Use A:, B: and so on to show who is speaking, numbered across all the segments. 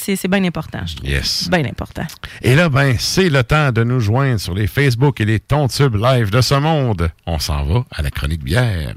A: C'est bien important, je trouve.
B: Yes.
A: Bien important.
B: Et là, ben, c'est le temps de nous joindre sur les Facebook et les Tontubes live de ce monde. On s'en va à la chronique bière.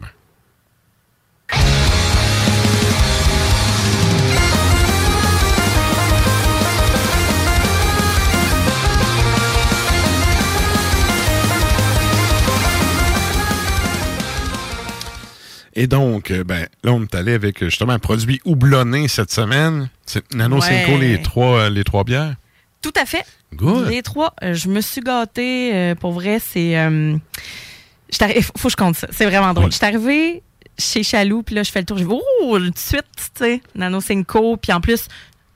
B: Et donc, euh, ben, là, on est allé avec justement un produit houblonné cette semaine. C'est Nano
A: Ouais.
B: Cinco, les trois, euh, les trois bières.
A: Tout à fait.
B: Good.
A: Les trois, euh, je me suis gâtée. euh, pour vrai, c'est. Euh, faut que je compte ça. C'est vraiment drôle. Je suis arrivée chez Chaloux, puis là, je fais le tour. Je vais, oh, tout de suite, tu sais, Nano Cinco. Puis en plus,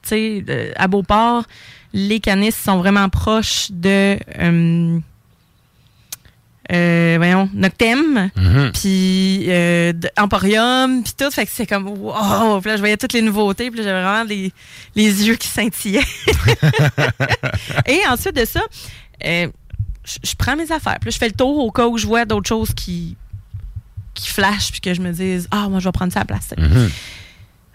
A: tu sais, euh, à Beauport, les canisses sont vraiment proches de. euh, euh, voyons, Noctem,
B: Mhm.
A: puis euh, Emporium, puis tout. Fait que c'est comme, wow! Puis là, je voyais toutes les nouveautés, puis j'avais vraiment les, les yeux qui scintillaient. Et ensuite de ça, euh, je prends mes affaires. Puis là, je fais le tour au cas où je vois d'autres choses qui, qui flashent, puis que je me dise, ah, moi, je vais prendre ça à la place.
B: Mhm.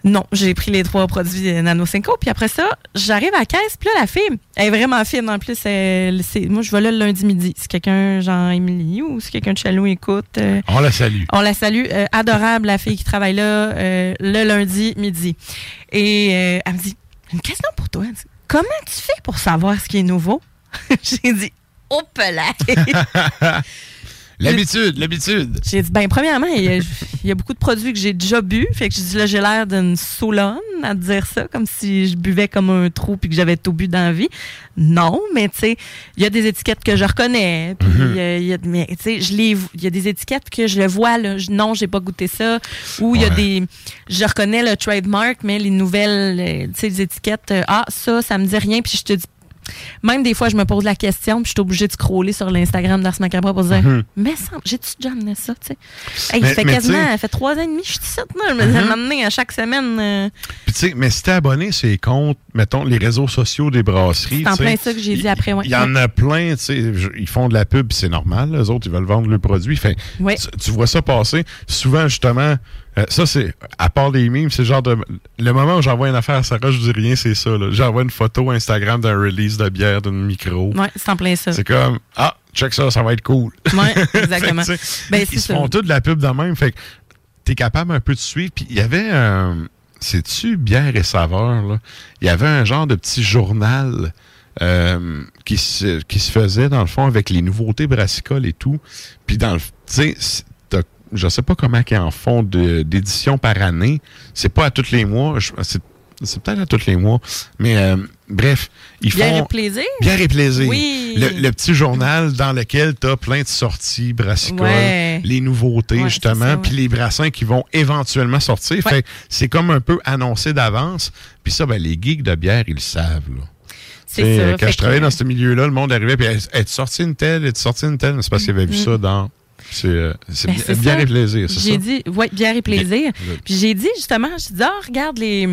A: Non, j'ai pris les trois produits euh, Nano. Puis après ça, j'arrive à la caisse. Puis là, la fille, elle est vraiment fine. En plus, elle- moi, je vais là le lundi midi. Si quelqu'un, Jean-Émilie, ou si quelqu'un de Chalou écoute, euh,
B: On la salue.
A: on la salue. Euh, adorable, la fille qui travaille là euh, le lundi midi. Et elle me dit, une question pour toi. Elle dit, Comment tu fais pour savoir ce qui est nouveau? J'ai dit, oh pelage!
B: L'habitude, l'habitude.
A: J'ai dit, ben, premièrement, il y, a, il y a beaucoup de produits que j'ai déjà bu. Fait que j'ai dit, là, j'ai l'air d'une saulonne à dire ça, comme si je buvais comme un trou puis que j'avais tout bu dans la vie. Non, mais tu sais, il y a des étiquettes que je reconnais. Puis,
B: Mhm.
A: il y a, mais, tu sais, je les, il y a des étiquettes que je le vois, là. Je- non, j'ai pas goûté ça. Ou il y a des, je reconnais le trademark, mais les nouvelles, euh, tu sais, les étiquettes, euh, ah, ça, ça me dit rien. Puis je te dis, même des fois, je me pose la question, puis je suis obligée de scroller sur l'Instagram d'Ars Macabre pour dire,
B: Mhm.
A: mais ça, j'ai-tu déjà amené ça, tu sais? Hey,
B: Mais-
A: ça fait
B: mais
A: quasiment, ça fait trois ans et demi, je suis là. Je me
B: Mhm.
A: m'amener à chaque semaine. euh,
B: Puis, tu sais, mais si t'es abonné sur les comptes, mettons, les réseaux sociaux des brasseries.
A: C'est en plein ça que j'ai dit
B: il-
A: après, ouais.
B: Il y en a plein, tu sais. Ils font de la pub, c'est normal. Les autres, ils veulent vendre le produit. Fait,
A: Ouais.
B: tu, tu vois ça passer. Souvent, justement, euh, ça, c'est, à part les memes, c'est le genre de. Le moment où j'envoie une affaire à Sarah, je dis rien, c'est ça. J'envoie une photo Instagram d'un release de bière, d'un micro.
A: Ouais, c'est en plein ça.
B: C'est comme, ah, check ça, ça va être cool.
A: Ouais, exactement.
B: Fait
A: Ben,
B: ils se font toute de la pub de même. Fait que t'es capable un peu de suivre. Puis il y avait un. C'est-tu bière et saveur, là? Il y avait un genre de petit journal euh, qui, se, qui se faisait, dans le fond, avec les nouveautés brassicoles et tout. Puis dans le. Tu sais, je sais pas comment ils en font d'édition par année. C'est pas à tous les mois. C'est peut-être à tous les mois. Mais euh, bref, ils
A: Bière
B: font.
A: et plaisir?
B: Bière et plaisir.
A: Oui.
B: Le, le petit journal dans lequel tu as plein de sorties brassicoles,
A: Ouais.
B: les nouveautés,
A: Ouais,
B: justement,
A: ouais.
B: puis les brassins qui vont éventuellement sortir. Fait c'est comme un peu annoncé d'avance. Puis ça, ben, les geeks de bière, ils le savent. Là.
A: C'est
B: Quand je travaillais
A: que-
B: dans ce milieu-là, le monde arrivait puis est sorti une telle, est sorti une telle? C'est parce qu'il avait vu
A: Mhm.
B: ça dans. C'est euh, c'est
A: Ben,
B: bi-
A: c'est
B: bière
A: ça.
B: et plaisir, c'est ça?
A: J'ai dit, ouais, bière et plaisir.
B: Bien.
A: Puis j'ai dit justement, j'ai dit, ah, regarde les,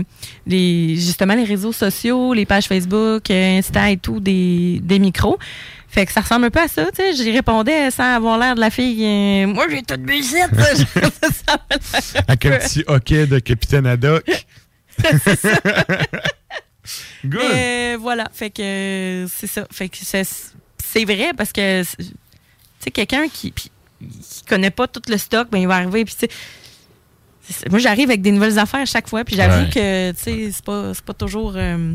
A: les, justement les réseaux sociaux, les pages Facebook, euh, Insta et tout, des, des micros. Fait que ça ressemble un peu à ça, tu sais. J'y répondais sans avoir l'air de la fille. euh, Moi, j'ai toute bu ici, ça. Ça me l'air
B: Avec un petit hockey de Capitaine Haddock. Good.
A: Et voilà, fait que c'est ça. Fait que c'est c'est vrai parce que c'est- tu sais quelqu'un qui qui connaît pas tout le stock, ben il va arriver puis moi, j'arrive avec des nouvelles affaires à chaque fois, puis j'avoue
B: Ouais.
A: que, c'est pas, pas toujours euh,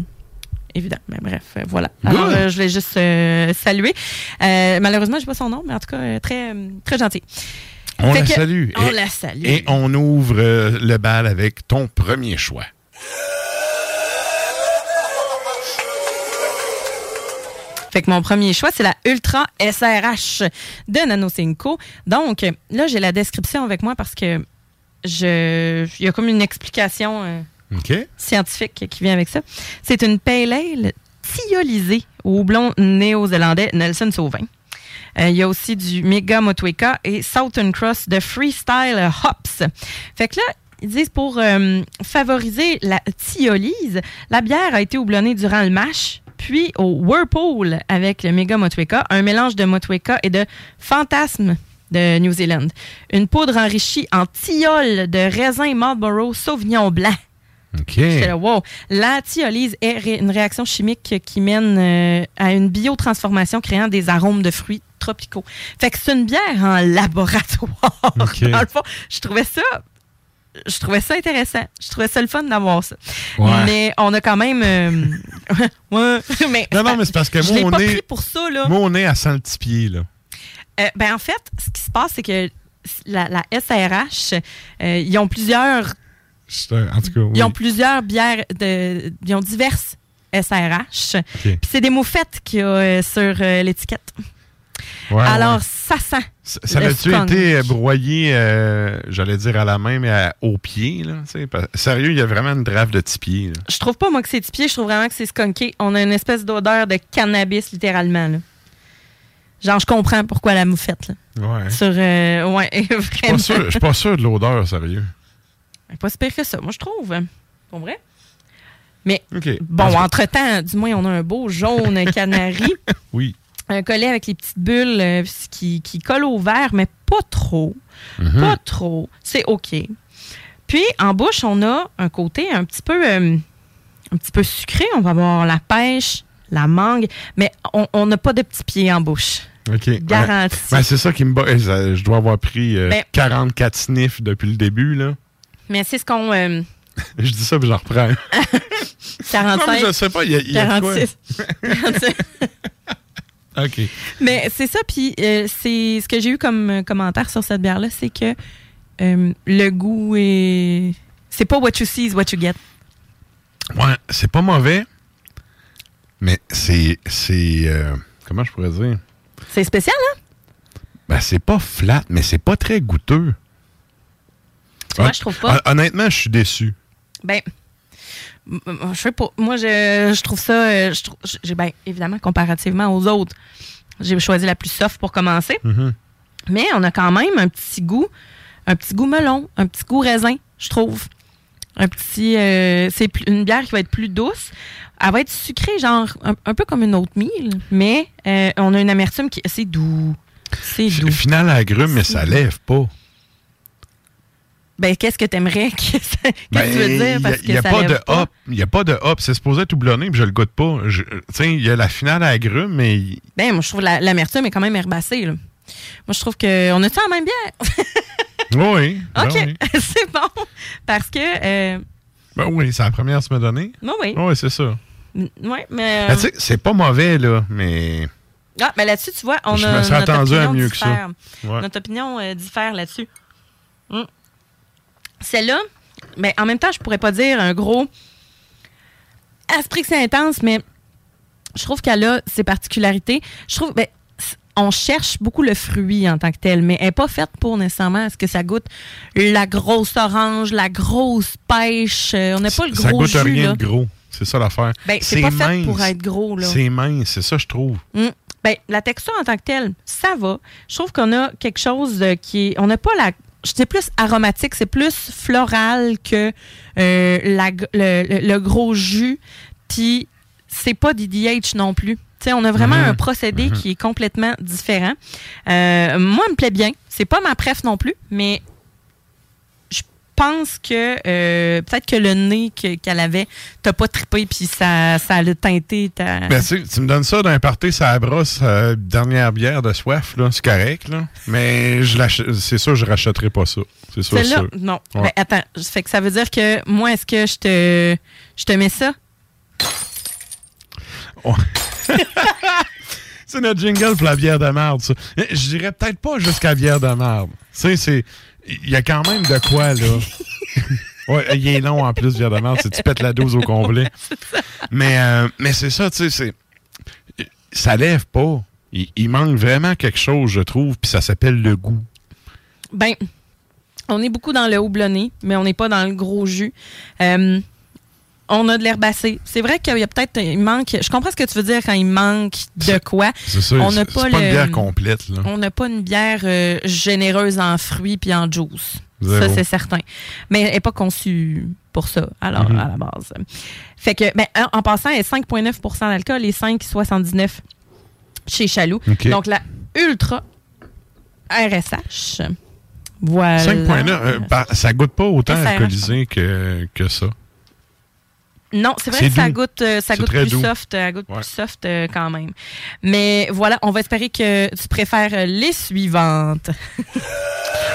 A: évident. Mais bref, euh, voilà. Alors, euh, je voulais juste euh, saluer. Malheureusement, j'ai pas son nom, mais en tout cas, très, très gentil.
B: On
A: Fait
B: la
A: que-
B: salue.
A: On
B: et,
A: la salue.
B: et on ouvre le bal avec ton premier choix.
A: Fait que mon premier choix, c'est la Ultra SRH de NanoCinco. Donc, là, j'ai la description avec moi parce que je, il y a comme une explication euh, scientifique qui vient avec ça. C'est une pale ale thiolisée au houblon néo-zélandais Nelson Sauvin. Euh, il y a aussi du Mega Motueka et Southern Cross de Freestyle Hops. Fait que là, ils disent pour euh, favoriser la thiolyse, la bière a été houblonnée durant le mash, puis au Whirlpool avec le Mega Motueka, un mélange de Motueka et de Fantasme de New Zealand. Une poudre enrichie en tilleul de raisin Marlborough Sauvignon Blanc.
B: OK.
A: Là, wow. La thiolyse est ré- une réaction chimique qui mène euh, à une biotransformation créant des arômes de fruits tropicaux. Fait que c'est une bière en laboratoire. Dans le fond, je trouvais ça je trouvais ça intéressant. Je trouvais ça le fun d'avoir ça.
B: Ouais.
A: Mais on a quand même euh, ouais, mais
B: Non, non, mais c'est parce que moi, on
A: pas
B: est-
A: pris pour ça là.
B: Moi, on est à 100 le petit pied, là.
A: Euh, ben en fait, ce qui se passe c'est que la, la SRH, euh, ils ont plusieurs
B: En tout cas, oui.
A: Ils ont plusieurs bières, de, ils ont diverses SRH. Puis c'est des moufettes qu'il y a sur l'étiquette.
B: Ouais,
A: Alors,
B: ouais.
A: ça sent.
B: Ça, ça a-tu été euh, broyé, euh, j'allais dire à la main, mais à- au pied, là? parce- Sérieux, il y a vraiment une drave de là.
A: Je trouve pas, moi, que c'est pied. Je trouve vraiment que c'est skunké. On a une espèce d'odeur de cannabis, littéralement. là. Genre, je comprends pourquoi la moufette. Là.
B: Ouais.
A: Sur, euh, ouais,
B: Je suis pas sûr- je suis pas sûr de l'odeur, sérieux.
A: Pas si pire que ça, moi, je trouve. Pour vrai. Mais bon, entre-temps, du moins, on a un beau jaune canari.
B: Oui.
A: Un collet avec les petites bulles euh, qui, qui collent au verre, mais pas trop.
B: Mhm.
A: Pas trop. C'est OK. Puis, en bouche, on a un côté un petit peu, euh, un petit peu sucré. On va avoir la pêche, la mangue, mais on n'a pas de petits pieds en bouche.
B: OK. Ouais.
A: Garanti.
B: Ben, c'est ça qui me bat. Eh, Je dois avoir pris euh,
A: Ben-
B: 44 sniffs depuis le début, là.
A: Mais c'est ce qu'on... euh,
B: Je dis ça, puis je reprends. Non, mais
A: 45,
B: je sais pas, il y a, il y a de quoi.
A: 46. 46.
B: OK.
A: Mais c'est ça, puis euh, c'est ce que j'ai eu comme euh, commentaire sur cette bière-là, c'est que euh, le goût est... C'est pas what you see is what you get.
B: Ouais, c'est pas mauvais, mais c'est. c'est euh, comment je pourrais dire?
A: C'est spécial, hein?
B: Ben, c'est pas flat, mais c'est pas très goûteux.
A: Moi, je trouve pas.
B: hon- Honnêtement, je suis déçu.
A: Ben, je sais pas. Moi, je, je trouve ça. euh, Je j'ai, ben, évidemment, comparativement aux autres, j'ai choisi la plus soft pour commencer.
B: Mhm.
A: Mais on a quand même un petit goût, un petit goût melon, un petit goût raisin, je trouve. Un petit. euh, c'est une bière qui va être plus douce. Elle va être sucrée, genre un, un peu comme une autre mille, mais euh, on a une amertume qui. C'est doux. C'est doux.
B: Final agrume, mais ça lève pas.
A: Ben, qu'est-ce que t'aimerais Qu'est-ce que tu veux dire?
B: Ben,
A: Parce
B: Il n'y a,
A: que ça
B: pas de hop. Il n'y a pas de hop. C'est supposé être houblonné, puis je le goûte pas. Je- Tu sais, il y a la finale à agrumes, mais
A: Ben, moi, je trouve la- l'amertume est quand même herbacée. Là. Moi, je trouve qu'on a ça en même bière?
B: oui. ben
A: OK,
B: oui.
A: c'est bon. Parce que, euh,
B: Ben oui, c'est la première à se me donner.
A: non, oui.
B: Oui, c'est ça.
A: Oui, mais.
B: Ben, tu sais, c'est pas mauvais, là, mais.
A: ah, mais là-dessus, tu vois, on
B: Je
A: a.
B: me serais
A: notre
B: attendu à mieux que ça.
A: diffère.
B: Ouais.
A: Notre opinion euh, diffère là-dessus. Hum. Celle-là, mais en même temps, je pourrais pas dire un gros. Que c'est intense, mais je trouve qu'elle a ses particularités. Je trouve. Ben, on cherche beaucoup le fruit en tant que tel, mais elle n'est pas faite pour nécessairement ce que ça goûte la grosse orange, la grosse pêche. Euh, on n'a pas le
B: ça
A: gros
B: goûte
A: jus.
B: rien
A: là.
B: de gros. C'est ça l'affaire.
A: Ben, c'est pas fait pour être gros.
B: C'est mince, c'est ça, je trouve.
A: Mm. Ben, la texture en tant que telle, ça va. Je trouve qu'on a quelque chose euh, qui est. On n'a pas la. Dis plus aromatique, c'est plus floral que euh, la le, le- le gros jus. Puis, c'est pas DDH non plus. Tu sais, on a vraiment
B: Mhm.
A: un procédé qui est complètement différent. Euh, moi, elle me plaît bien. C'est pas ma préf non plus, mais pense que euh, peut-être que le nez que- qu'elle avait, t'as pas trippé, puis ça, ça a teinté ta.
B: Ben, tu tu me donnes ça d'un party, ça brosse, euh, dernière bière de soif, là, c'est correct, là. Mais c'est sûr, je rachèterai pas ça. C'est sûr, sûr.
A: non.
B: Ouais.
A: Ben, attends, fait que ça veut dire que moi, est-ce que je te, je te mets ça?
B: C'est notre jingle pour la bière de ça. Eh, Je dirais peut-être pas jusqu'à la bière de. Tu sais, c'est. Il y a quand même de quoi, là. ouais, il est long en plus, merde. C'est tu pètes la dose au complet. Mais, euh, mais c'est ça, tu sais, c'est. Ça lève pas. Il, il manque vraiment quelque chose, je trouve, puis ça s'appelle le goût.
A: Ben, on est beaucoup dans le houblonné, mais on n'est pas dans le gros jus. Euh, on a de l'herbacé. C'est vrai qu'il y a peut-être. Il manque. Je comprends ce que tu veux dire quand il manque de quoi.
B: C'est ça.
A: On n'a pas
B: pas, une bière complète, là.
A: On n'a pas une bière euh, généreuse en fruits puis en juice. Ça, c'est certain. Mais elle n'est pas conçue pour ça, alors,
B: Mhm.
A: à la base. Fait que, ben, en, en passant, elle est 5,9% d'alcool et 5,79% chez Chaloux. Donc, la Ultra RSH. Voilà.
B: 5.9, euh, par- ça goûte pas autant alcoolisé que, que ça.
A: Non, c'est vrai que ça goûte, euh, ça
B: C'est
A: goûte
B: très
A: plus
B: doux.
A: soft, euh, goûte
B: Ouais.
A: plus soft euh, quand même. Mais voilà, on va espérer que tu préfères les suivantes.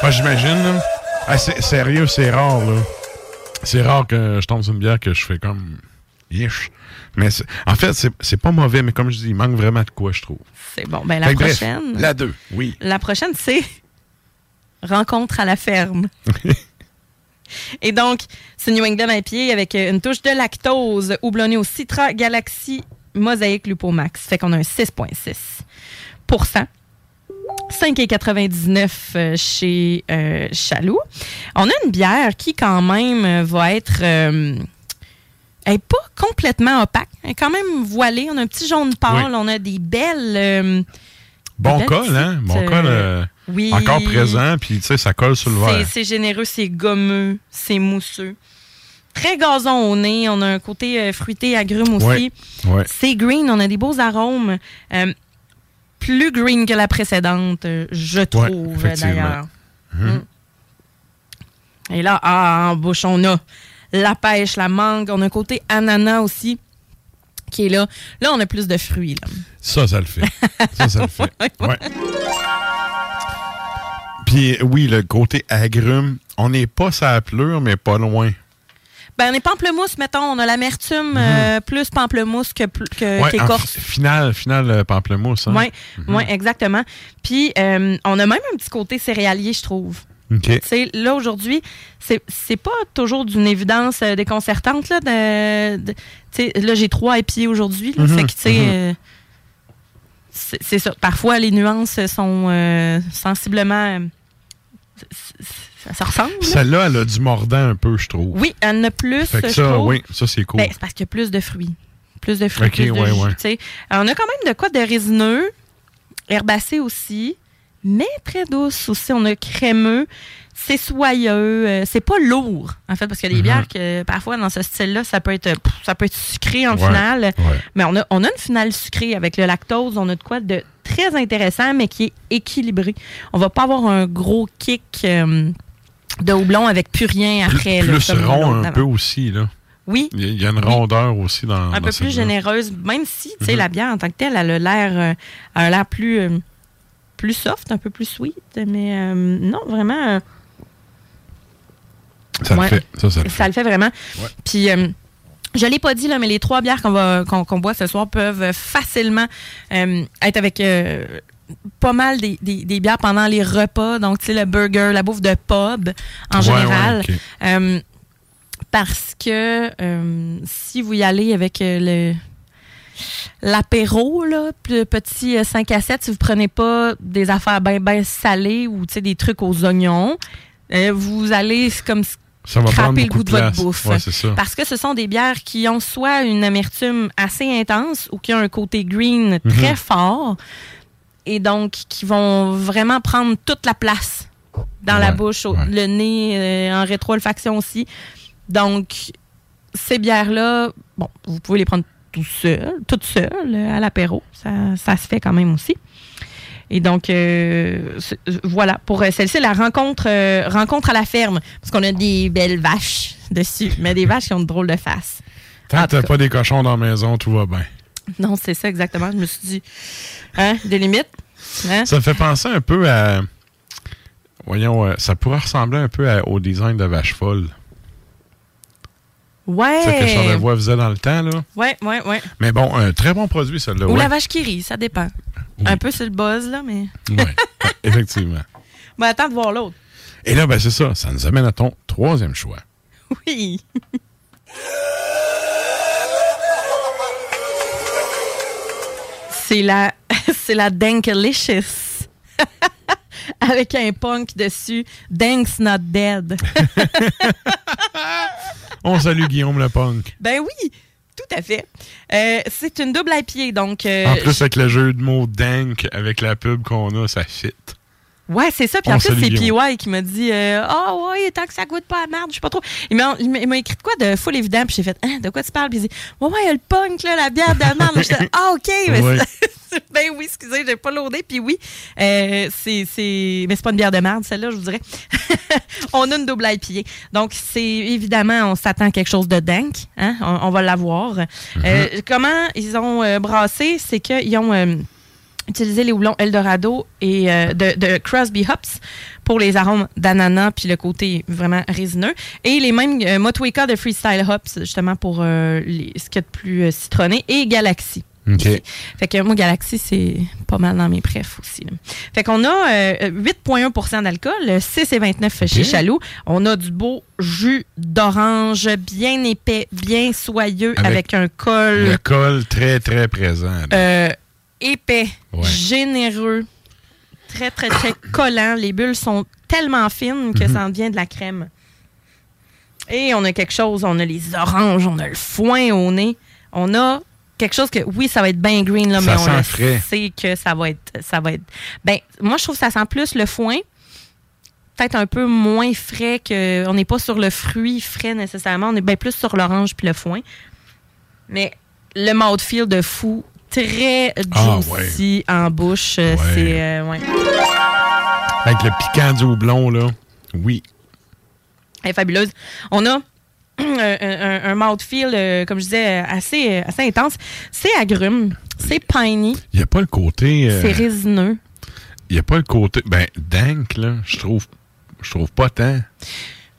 B: Ah, J'imagine. Ah, c'est- sérieux, c'est rare. là. C'est rare que je tombe sur une bière que je fais comme. Yish. Mais en fait, c'est pas mauvais, mais comme je dis, il manque vraiment de quoi, je trouve.
A: C'est bon. Ben, la
B: Fait que bref,
A: prochaine.
B: la 2, oui.
A: La prochaine, c'est Rencontre à la ferme. Et donc, c'est New England IPA avec une touche de lactose houblonné au Citra Galaxy Mosaïque Lupomax. Fait qu'on a un 6,6% 5,99 euh, chez euh, Chaloux. On a une bière qui, quand même, euh, va être. euh, elle n'est pas complètement opaque. Elle est quand même voilée. On a un petit jaune pâle.
B: Oui.
A: On a des belles. euh,
B: Bon col, hein? Bon col,
A: oui.
B: encore présent, puis tu sais, ça colle sur le verre.
A: C'est généreux, c'est gommeux, c'est mousseux. Très gazon au nez. On a un côté euh, fruité, agrume aussi.
B: Ouais. Ouais.
A: C'est green. On a des beaux arômes. Euh, plus green que la précédente, euh, je trouve, d'ailleurs.
B: Mhm.
A: Mm. Et là, ah, en bouche, on a la pêche, la mangue. On a un côté ananas aussi qui est là. Là, on a plus de fruits. Là.
B: Ça, ça le fait. ça, ça le fait. Ouais. Puis oui, le côté agrume, on n'est pas sa pleure, mais pas loin.
A: Ben, on est pamplemousse, mettons. On a l'amertume euh, plus pamplemousse que, que
B: Mhm. Ouais,
A: qu'écorce.
B: fi- final, final euh, pamplemousse. Hein?
A: Oui, exactement. Puis, euh, on a même un petit côté céréalier, je trouve.
B: OK.
A: Tu sais, là, aujourd'hui, c'est pas toujours d'une évidence déconcertante. Là, de, là j'ai trois épis aujourd'hui.
B: Mhm,
A: que,
B: mhm.
A: c'est ça. Parfois, les nuances sont sensiblement. Ça se ressemble. là.
B: Celle-là, elle a du mordant un peu, je trouve.
A: Oui, elle en a plus.
B: Fait que
A: je
B: ça,
A: trouve.
B: oui, ça, c'est cool.
A: Ben, c'est parce qu'il y a plus de fruits. Plus de fruits,
B: Ok,
A: plus de
B: ouais,
A: jus,
B: ouais.
A: tu sais. Alors, on a quand même de quoi de résineux, herbacé aussi, mais très douce aussi. On a crémeux, c'est soyeux, euh, c'est pas lourd, en fait, parce qu'il y a des
B: Mhm.
A: bières que parfois dans ce style-là, ça peut être ça peut être sucré en
B: Ouais,
A: finale. Mais on a, on a une finale sucrée avec le lactose. On a de quoi de très intéressant, mais qui est équilibré. On va pas avoir un gros kick euh, de houblon avec plus rien
B: Plus,
A: après. là,
B: plus rond un peu aussi, là.
A: Oui,
B: Il y a- une rondeur aussi dans
A: un
B: dans
A: peu plus généreuse, même si, tu sais,
B: Mhm.
A: la bière en tant que telle, elle a l'air, euh, a l'air plus, euh, plus soft, un peu plus sweet, mais euh, non, vraiment,
B: Ça
A: Ouais.
B: le fait. Ça, ça le
A: ça
B: fait.
A: le fait vraiment.
B: Ouais.
A: Puis, je l'ai pas dit, là, mais les trois bières qu'on va qu'on boit ce soir peuvent facilement euh, être avec euh, pas mal des, des- des bières pendant les repas. Donc, tu sais, le burger, la bouffe de pub en
B: Ouais,
A: général.
B: ouais.
A: Euh, parce que si vous y allez avec le l'apéro, là, le petit euh, 5 à 7, si vous prenez pas des affaires bien ben salées ou tu sais, des trucs aux oignons, vous allez comme
B: Ça va
A: craper le goût de votre
B: place.
A: bouffe.
B: Ouais, c'est ça.
A: parce que ce sont des bières qui ont soit une amertume assez intense ou qui ont un côté green
B: Mhm.
A: très fort et donc qui vont vraiment prendre toute la place dans la bouche,
B: ouais.
A: le nez, euh, en rétro-olfaction aussi. Donc, ces bières-là, bon, vous pouvez les prendre tout seul, toutes seules euh, à l'apéro. Ça, ça se fait quand même aussi. Et donc, euh, voilà, pour euh, celle-ci, la rencontre, euh, rencontre à la ferme. Parce qu'on a des belles vaches dessus, mais des vaches qui ont de drôles de faces.
B: Tant que t'as pas des cochons dans la maison, tout va bien.
A: Non, c'est ça exactement. Je me suis dit, hein, des limites. Hein?
B: Ça me fait penser un peu à. Voyons, ça pourrait ressembler un peu à- au design de Vache Folle.
A: Ouais.
B: C'est ce que Charlevoix faisait dans le temps, là.
A: Ouais, ouais, ouais.
B: Mais bon, un très bon produit, celle-là.
A: Ou
B: ouais.
A: la vache qui rit, ça dépend.
B: Oui.
A: Un peu sur le buzz, là, mais.
B: Ouais, effectivement.
A: Bon, attends de voir l'autre.
B: Et là, ben, c'est ça. Ça nous amène à ton troisième choix.
A: Oui. C'est la, c'est la Dankalicious. Avec un punk dessus. Dank's not dead.
B: On salue Guillaume le punk.
A: ben oui, tout à fait. Euh, c'est une double à pied, donc. euh,
B: En plus, avec le jeu de mots dank, avec la pub qu'on a, ça fit.
A: Ouais, c'est ça. Puis en plus, c'est. PY qui m'a dit euh, Ah ouais, tant que ça goûte pas à merde, je sais pas trop. Il m'a, écrit de quoi de full évident, puis j'ai fait Hein, de quoi tu parles? Puis il dit Ouais, ouais, il y a le punk, là, la bière de merde. J'étais Ah, OK, mais
B: Ouais.
A: ben oui, excusez, j'ai pas loadé. Puis oui, euh, c'est, c'est. Mais c'est pas une bière de merde, celle-là, je vous dirais. on a une double IPA. Donc, c'est évidemment, on s'attend à quelque chose de dank. Hein? On, on va l'avoir. Euh, comment ils ont euh, brassé? C'est qu'ils ont. utiliser les houblons Eldorado et euh, de, de Crosby Hops pour les arômes d'ananas puis le côté vraiment résineux. Et les mêmes euh, Motueka de Freestyle Hops, justement pour euh, les, ce qu'il y a de plus citronné, et Galaxy. Fait que moi, Galaxy, c'est pas mal dans mes préfs aussi. là. Fait qu'on a euh, 8,1% d'alcool, 6,29 chez
B: Ok.
A: Chaloux. On a du beau jus d'orange, bien épais, bien soyeux, avec,
B: Avec
A: un col
B: Le col très, très présent.
A: euh, épais,
B: Ouais.
A: généreux, très, très, très collant. Les bulles sont tellement fines que ça en devient de la crème. Et on a quelque chose, on a les oranges, on a le foin au nez. On a quelque chose que, oui, ça va être bien green, là,
B: Ça
A: mais on
B: sent
A: le
B: frais.
A: sait que ça va être. Ça va être ben, moi, je trouve que ça sent plus le foin. Peut-être un peu moins frais que. On n'est pas sur le fruit frais nécessairement. On est bien plus sur l'orange puis le foin. Mais le mouthfeel de fou, très
B: Ah,
A: juicy en bouche. euh,
B: Ouais.
A: C'est. euh, ouais.
B: Avec le piquant du houblon, là. Oui.
A: Elle est fabuleuse. On a un, un, un mouthfeel, euh, comme je disais, assez, assez intense. C'est agrumes, c'est piney,
B: Il n'y a pas le côté. euh,
A: c'est résineux.
B: Il n'y a pas le côté. Ben, dank, là, je trouve. Je trouve pas tant.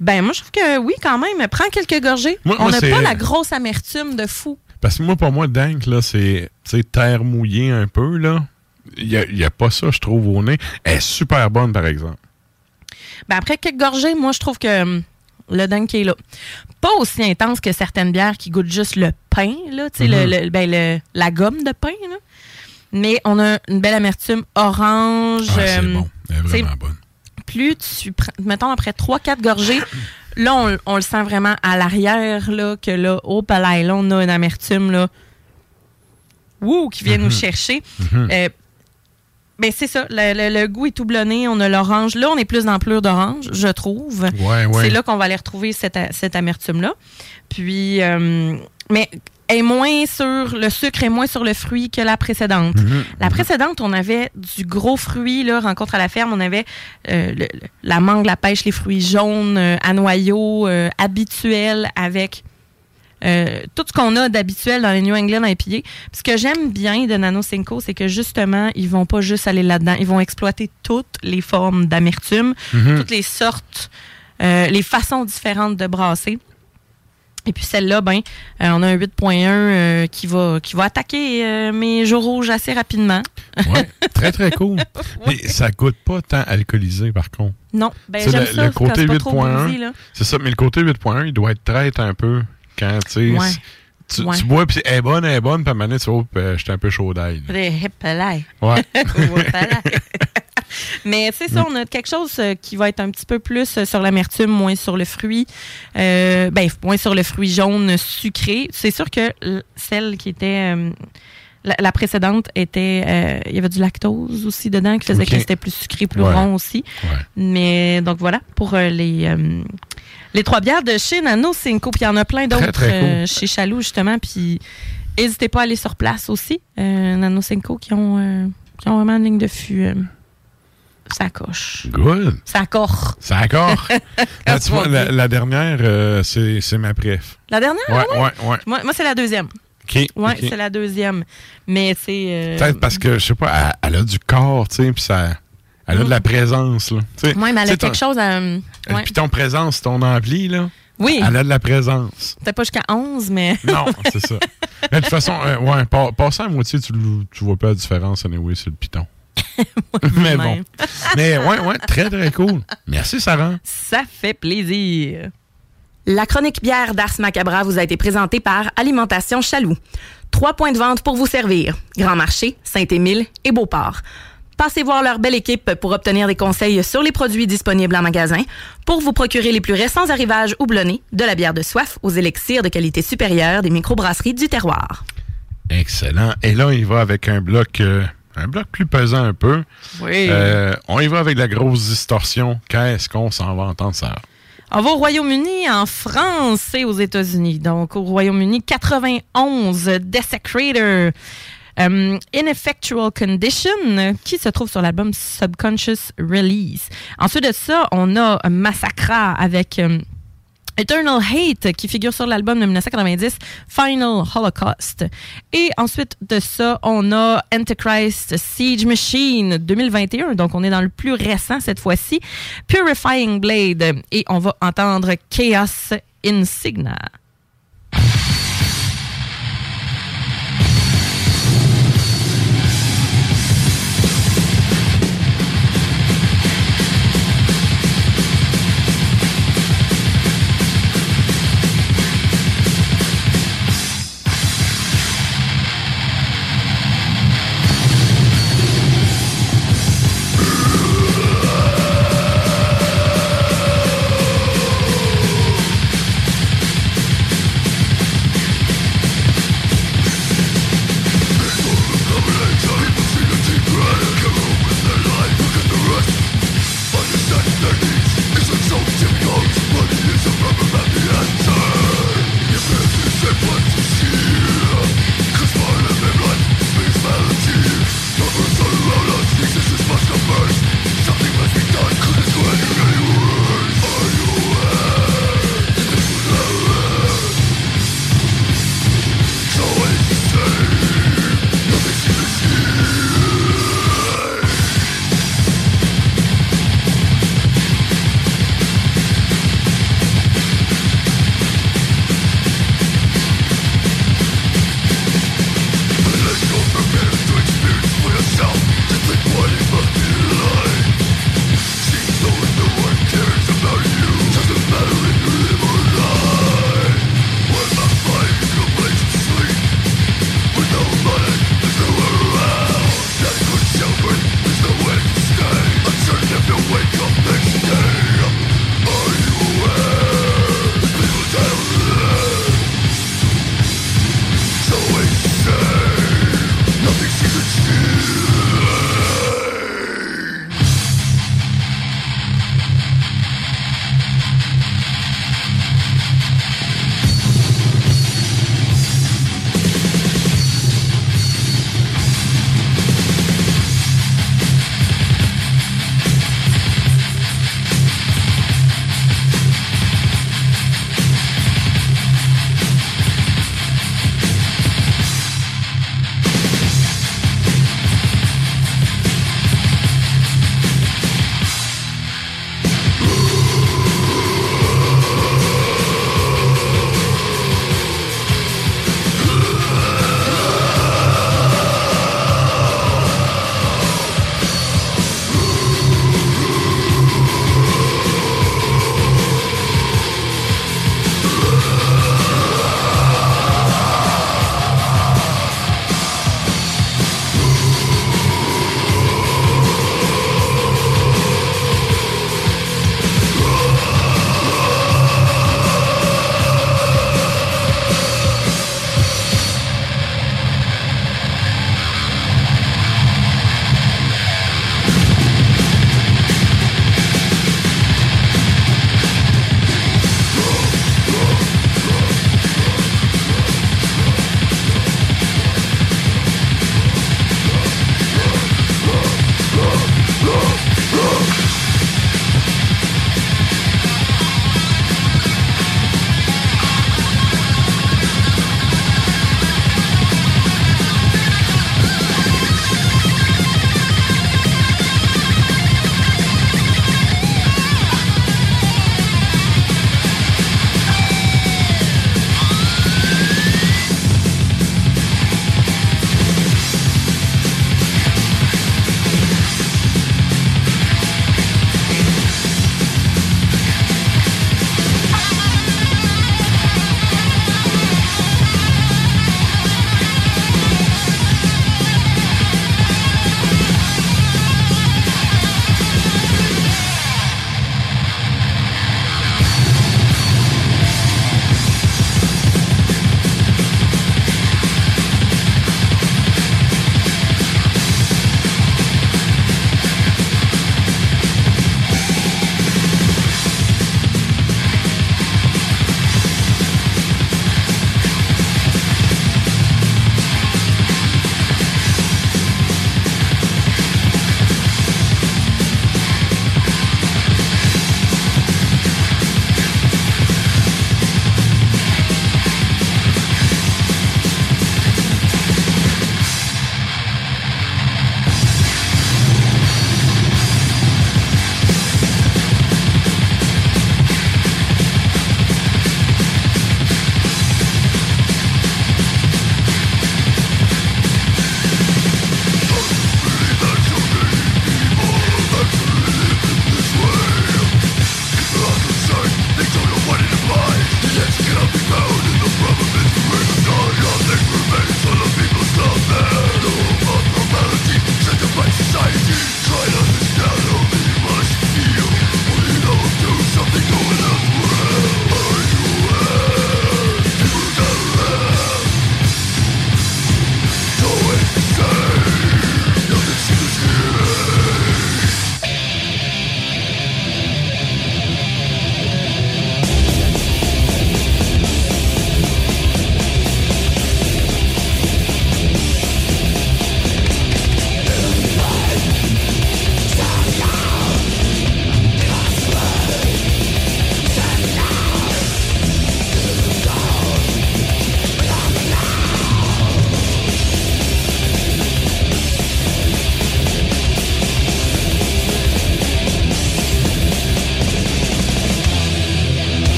A: Ben, moi, je trouve que oui, quand même. Prends quelques gorgées.
B: Moi-
A: On n'a pas la grosse amertume de fou.
B: Parce que moi, pour moi, dank, là, c'est tu sais, terre mouillée un peu, là. Il n'y a pas ça, je trouve, au nez. Elle est super bonne, par exemple.
A: Ben, après quelques gorgées, moi, je trouve que hum, le dunk est là. Pas aussi intense que certaines bières qui goûtent juste le pain, là, tu sais, le- le- ben, le- la gomme de pain, là. Mais on a une belle amertume orange.
B: Ah, c'est
A: hum,
B: bon. Elle est
A: c'est-
B: vraiment bonne.
A: plus tu prends, mettons après 3-4 gorgées, là, on, on le sent vraiment à l'arrière, là, que là, au palais, là, on a une amertume, là, wouh, qui vient nous chercher. Euh, ben, c'est ça, le, le- le goût est tout blonné, on a l'orange. Là, on est plus dans plure d'orange, je trouve.
B: Ouais, ouais.
A: C'est là qu'on va aller retrouver cette, cette amertume-là. Puis, euh, mais est moins sur le sucre est moins sur le fruit que la précédente.
B: Mhm.
A: La précédente, on avait du gros fruit, là, rencontre à la ferme, on avait euh, le- la mangue, la pêche, les fruits jaunes euh, à noyaux euh, habituels avec euh, tout ce qu'on a d'habituel dans les New England IPA. Puis Ce que j'aime bien de Nano Cinco, c'est que justement, ils vont pas juste aller là-dedans, ils vont exploiter toutes les formes d'amertume,
B: Mhm.
A: toutes les sortes, euh, les façons différentes de brasser. Et puis celle-là, ben, euh, on a un 8.1 euh, qui va qui va attaquer euh, mes jours rouges assez rapidement.
B: Ouais, très, très cool. Mais ça goûte pas tant alcoolisé, par contre.
A: Non, ben
B: C'est
A: j'aime
B: le-
A: ça
B: le côté
A: c'est pas trop
B: 8.1.
A: boozy, là.
B: C'est ça, mais le côté 8.1, il doit être traite un peu quand, tu sais,
A: Ouais.
B: tu,
A: Ouais.
B: tu bois, puis elle est bonne, elle est bonne, puis à un tu vois, euh, j'étais un peu chaud d'ail. Ouais.
A: Mais c'est ça, on a quelque chose euh, qui va être un petit peu plus euh, sur l'amertume, moins sur le fruit. Euh, ben, moins sur le fruit jaune sucré. C'est sûr que celle qui était. euh, la, la précédente était. euh, Il y avait du lactose aussi dedans qui faisait que c'était plus sucré, plus
B: Ouais.
A: rond aussi.
B: ouais.
A: Mais donc voilà, pour les, les trois bières de chez Nano Cinco. Puis il y en a plein d'autres
B: cool.
A: euh, chez Chaloux, justement. Puis n'hésitez pas à aller sur place aussi. Euh, Nano Cinco qui ont euh, Ils ont vraiment une ligne de fût. ça coche.
B: Good.
A: Ça.
B: Là, tu vois,
A: Mon
B: la, dernière, euh, c'est ma préf.
A: La dernière?
B: Ouais,
A: ah ouais?
B: ouais.
A: Moi, moi, c'est la deuxième.
B: OK.
A: Ouais,
B: OK.
A: c'est la deuxième. Mais c'est. euh,
B: Peut-être parce que, je sais pas, elle, elle a du corps, tu sais, puis ça. Elle a de la présence, là. Tu sais,
A: Ouais, mais elle a quelque chose à. Ouais.
B: Puis ton présence, ton ampli, là,
A: Oui,
B: elle a de la présence.
A: peut-être pas jusqu'à 11, mais.
B: Non, c'est ça. Mais de toute façon, euh, ouais, pa- passer à moitié, tu, tu vois pas la différence, anyway, sur le piton. mais bon. Mais ouais, ouais, très, très cool. Merci, Sarah.
A: Ça fait plaisir.
C: La chronique bière d'Ars Macabra vous a été présentée par Alimentation Chaloux. Trois points de vente pour vous servir. Grand Marché, Saint-Émile et Beauport. Passez voir leur belle équipe pour obtenir des conseils sur les produits disponibles en magasin, pour vous procurer les plus récents arrivages houblonnés, de la bière de soif aux élixirs de qualité supérieure des microbrasseries du terroir.
B: Excellent. Et là, on y va avec un bloc, euh, un bloc plus pesant un peu.
A: Oui.
B: Euh, on y va avec la grosse distorsion. Qu'est-ce qu'on s'en va entendre, Sarah?
A: On va au Royaume-Uni, en France et aux États-Unis. Donc, au Royaume-Uni, 91, Desecrator. Euh, Ineffectual Condition, qui se trouve sur l'album Subconscious Release. Ensuite de ça, on a Massacra avec euh, Eternal Hate, qui figure sur l'album de 1990, Final Holocaust. Et ensuite de ça, on a Antichrist Siege Machine 2021, donc on est dans le plus récent cette fois-ci, Purifying Blade, et on va entendre Chaos Insignia.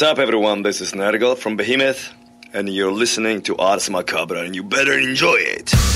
D: What's up, everyone? This is Nergal from Behemoth, and you're listening to Ars Macabre, and you better enjoy it.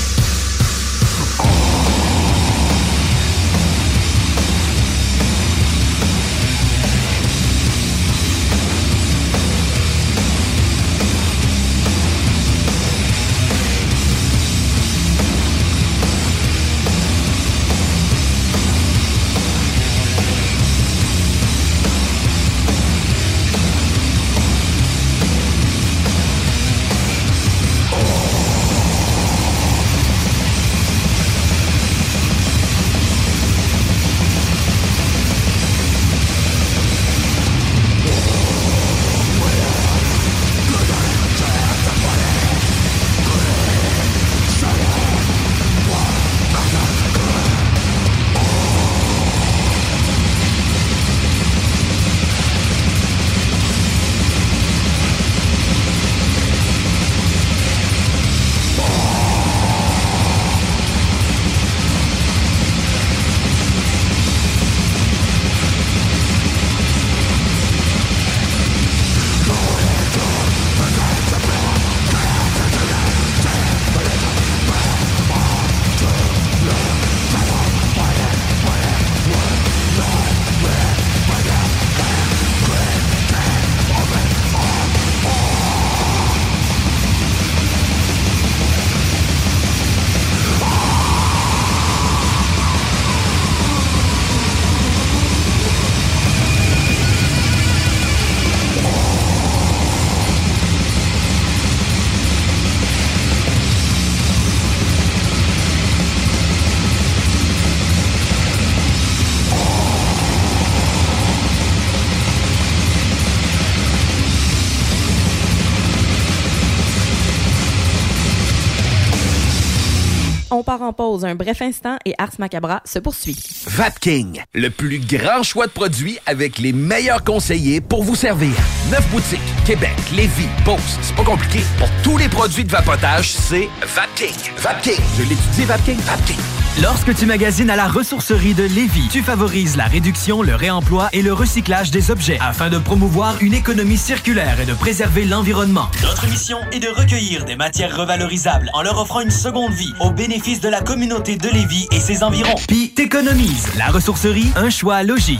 C: En pause un bref instant et Ars Macabra se poursuit.
E: Vapking, le plus grand choix de produits avec les meilleurs conseillers pour vous servir. Neuf boutiques, Québec, Lévis, Beauce, c'est pas compliqué. Pour tous les produits de vapotage, c'est Vapking. Vapking, je l'étudie, Vapking, Vapking.
F: Lorsque tu magasines à la ressourcerie de Lévis, tu favorises la réduction, le réemploi et le recyclage des objets afin de promouvoir une économie circulaire et de préserver l'environnement. Notre mission est de recueillir des matières revalorisables en leur offrant une seconde vie au bénéfice de la communauté de Lévis et ses environs. Puis t'économises. La ressourcerie, un choix logique.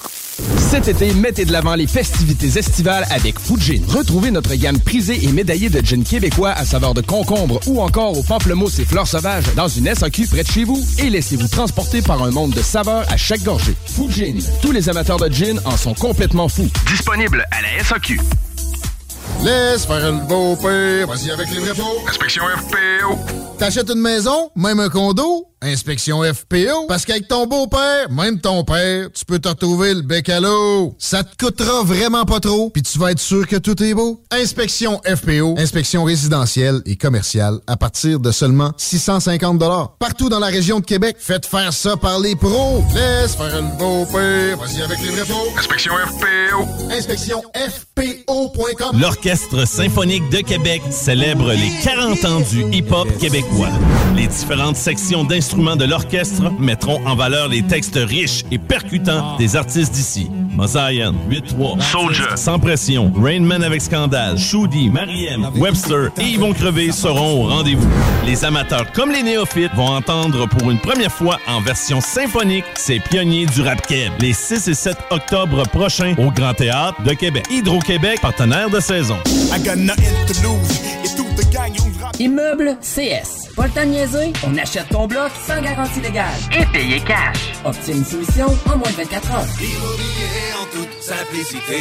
G: Cet été, mettez de l'avant les festivités estivales avec Fujin. Retrouvez notre gamme prisée et médaillée de gin québécois à saveur de concombre ou encore aux pamplemousse et fleurs sauvages dans une SAQ près de chez vous et laissez-vous transporter par un monde de saveurs à chaque gorgée. Fujin. Tous les amateurs de gin en sont complètement fous.
H: Disponible à la SAQ.
I: Laisse faire le beau père, vas-y avec les vrais pots.
H: Inspection FPO.
I: T'achètes une maison, même un condo, inspection FPO. Parce qu'avec ton beau-père, même ton père, tu peux te retrouver le bec à l'eau. Ça te coûtera vraiment pas trop, puis tu vas être sûr que tout est beau. Inspection FPO, inspection résidentielle et commerciale à partir de seulement 650 Partout dans la région de Québec, faites faire ça par les pros. Laisse faire le beau-père, vas-y avec les vrais pots.
H: Inspection FPO.
I: Inspection FPO.com.
J: L'Orchestre symphonique de Québec célèbre les 40 ans du hip-hop québécois. Les différentes sections d'instruments de l'orchestre mettront en valeur les textes riches et percutants des artistes d'ici. Mosaïen, 8-3,
H: Soldier,
J: Sans Pression, Rainman avec Scandale, Shoudi, Mariem, Webster et Yvon Crevé seront au rendez-vous. Les amateurs comme les néophytes vont entendre pour une première fois en version symphonique ces pionniers du rap keb les 6 et 7 octobre prochains au Grand Théâtre de Québec. Hydro-Québec, partenaire de saison.
K: Immeuble CS. Pas le temps de niaiser? On achète ton bloc sans garantie légale. Et payer cash. Obtiens une soumission en moins de 24 heures.
L: Immobilier en toute simplicité.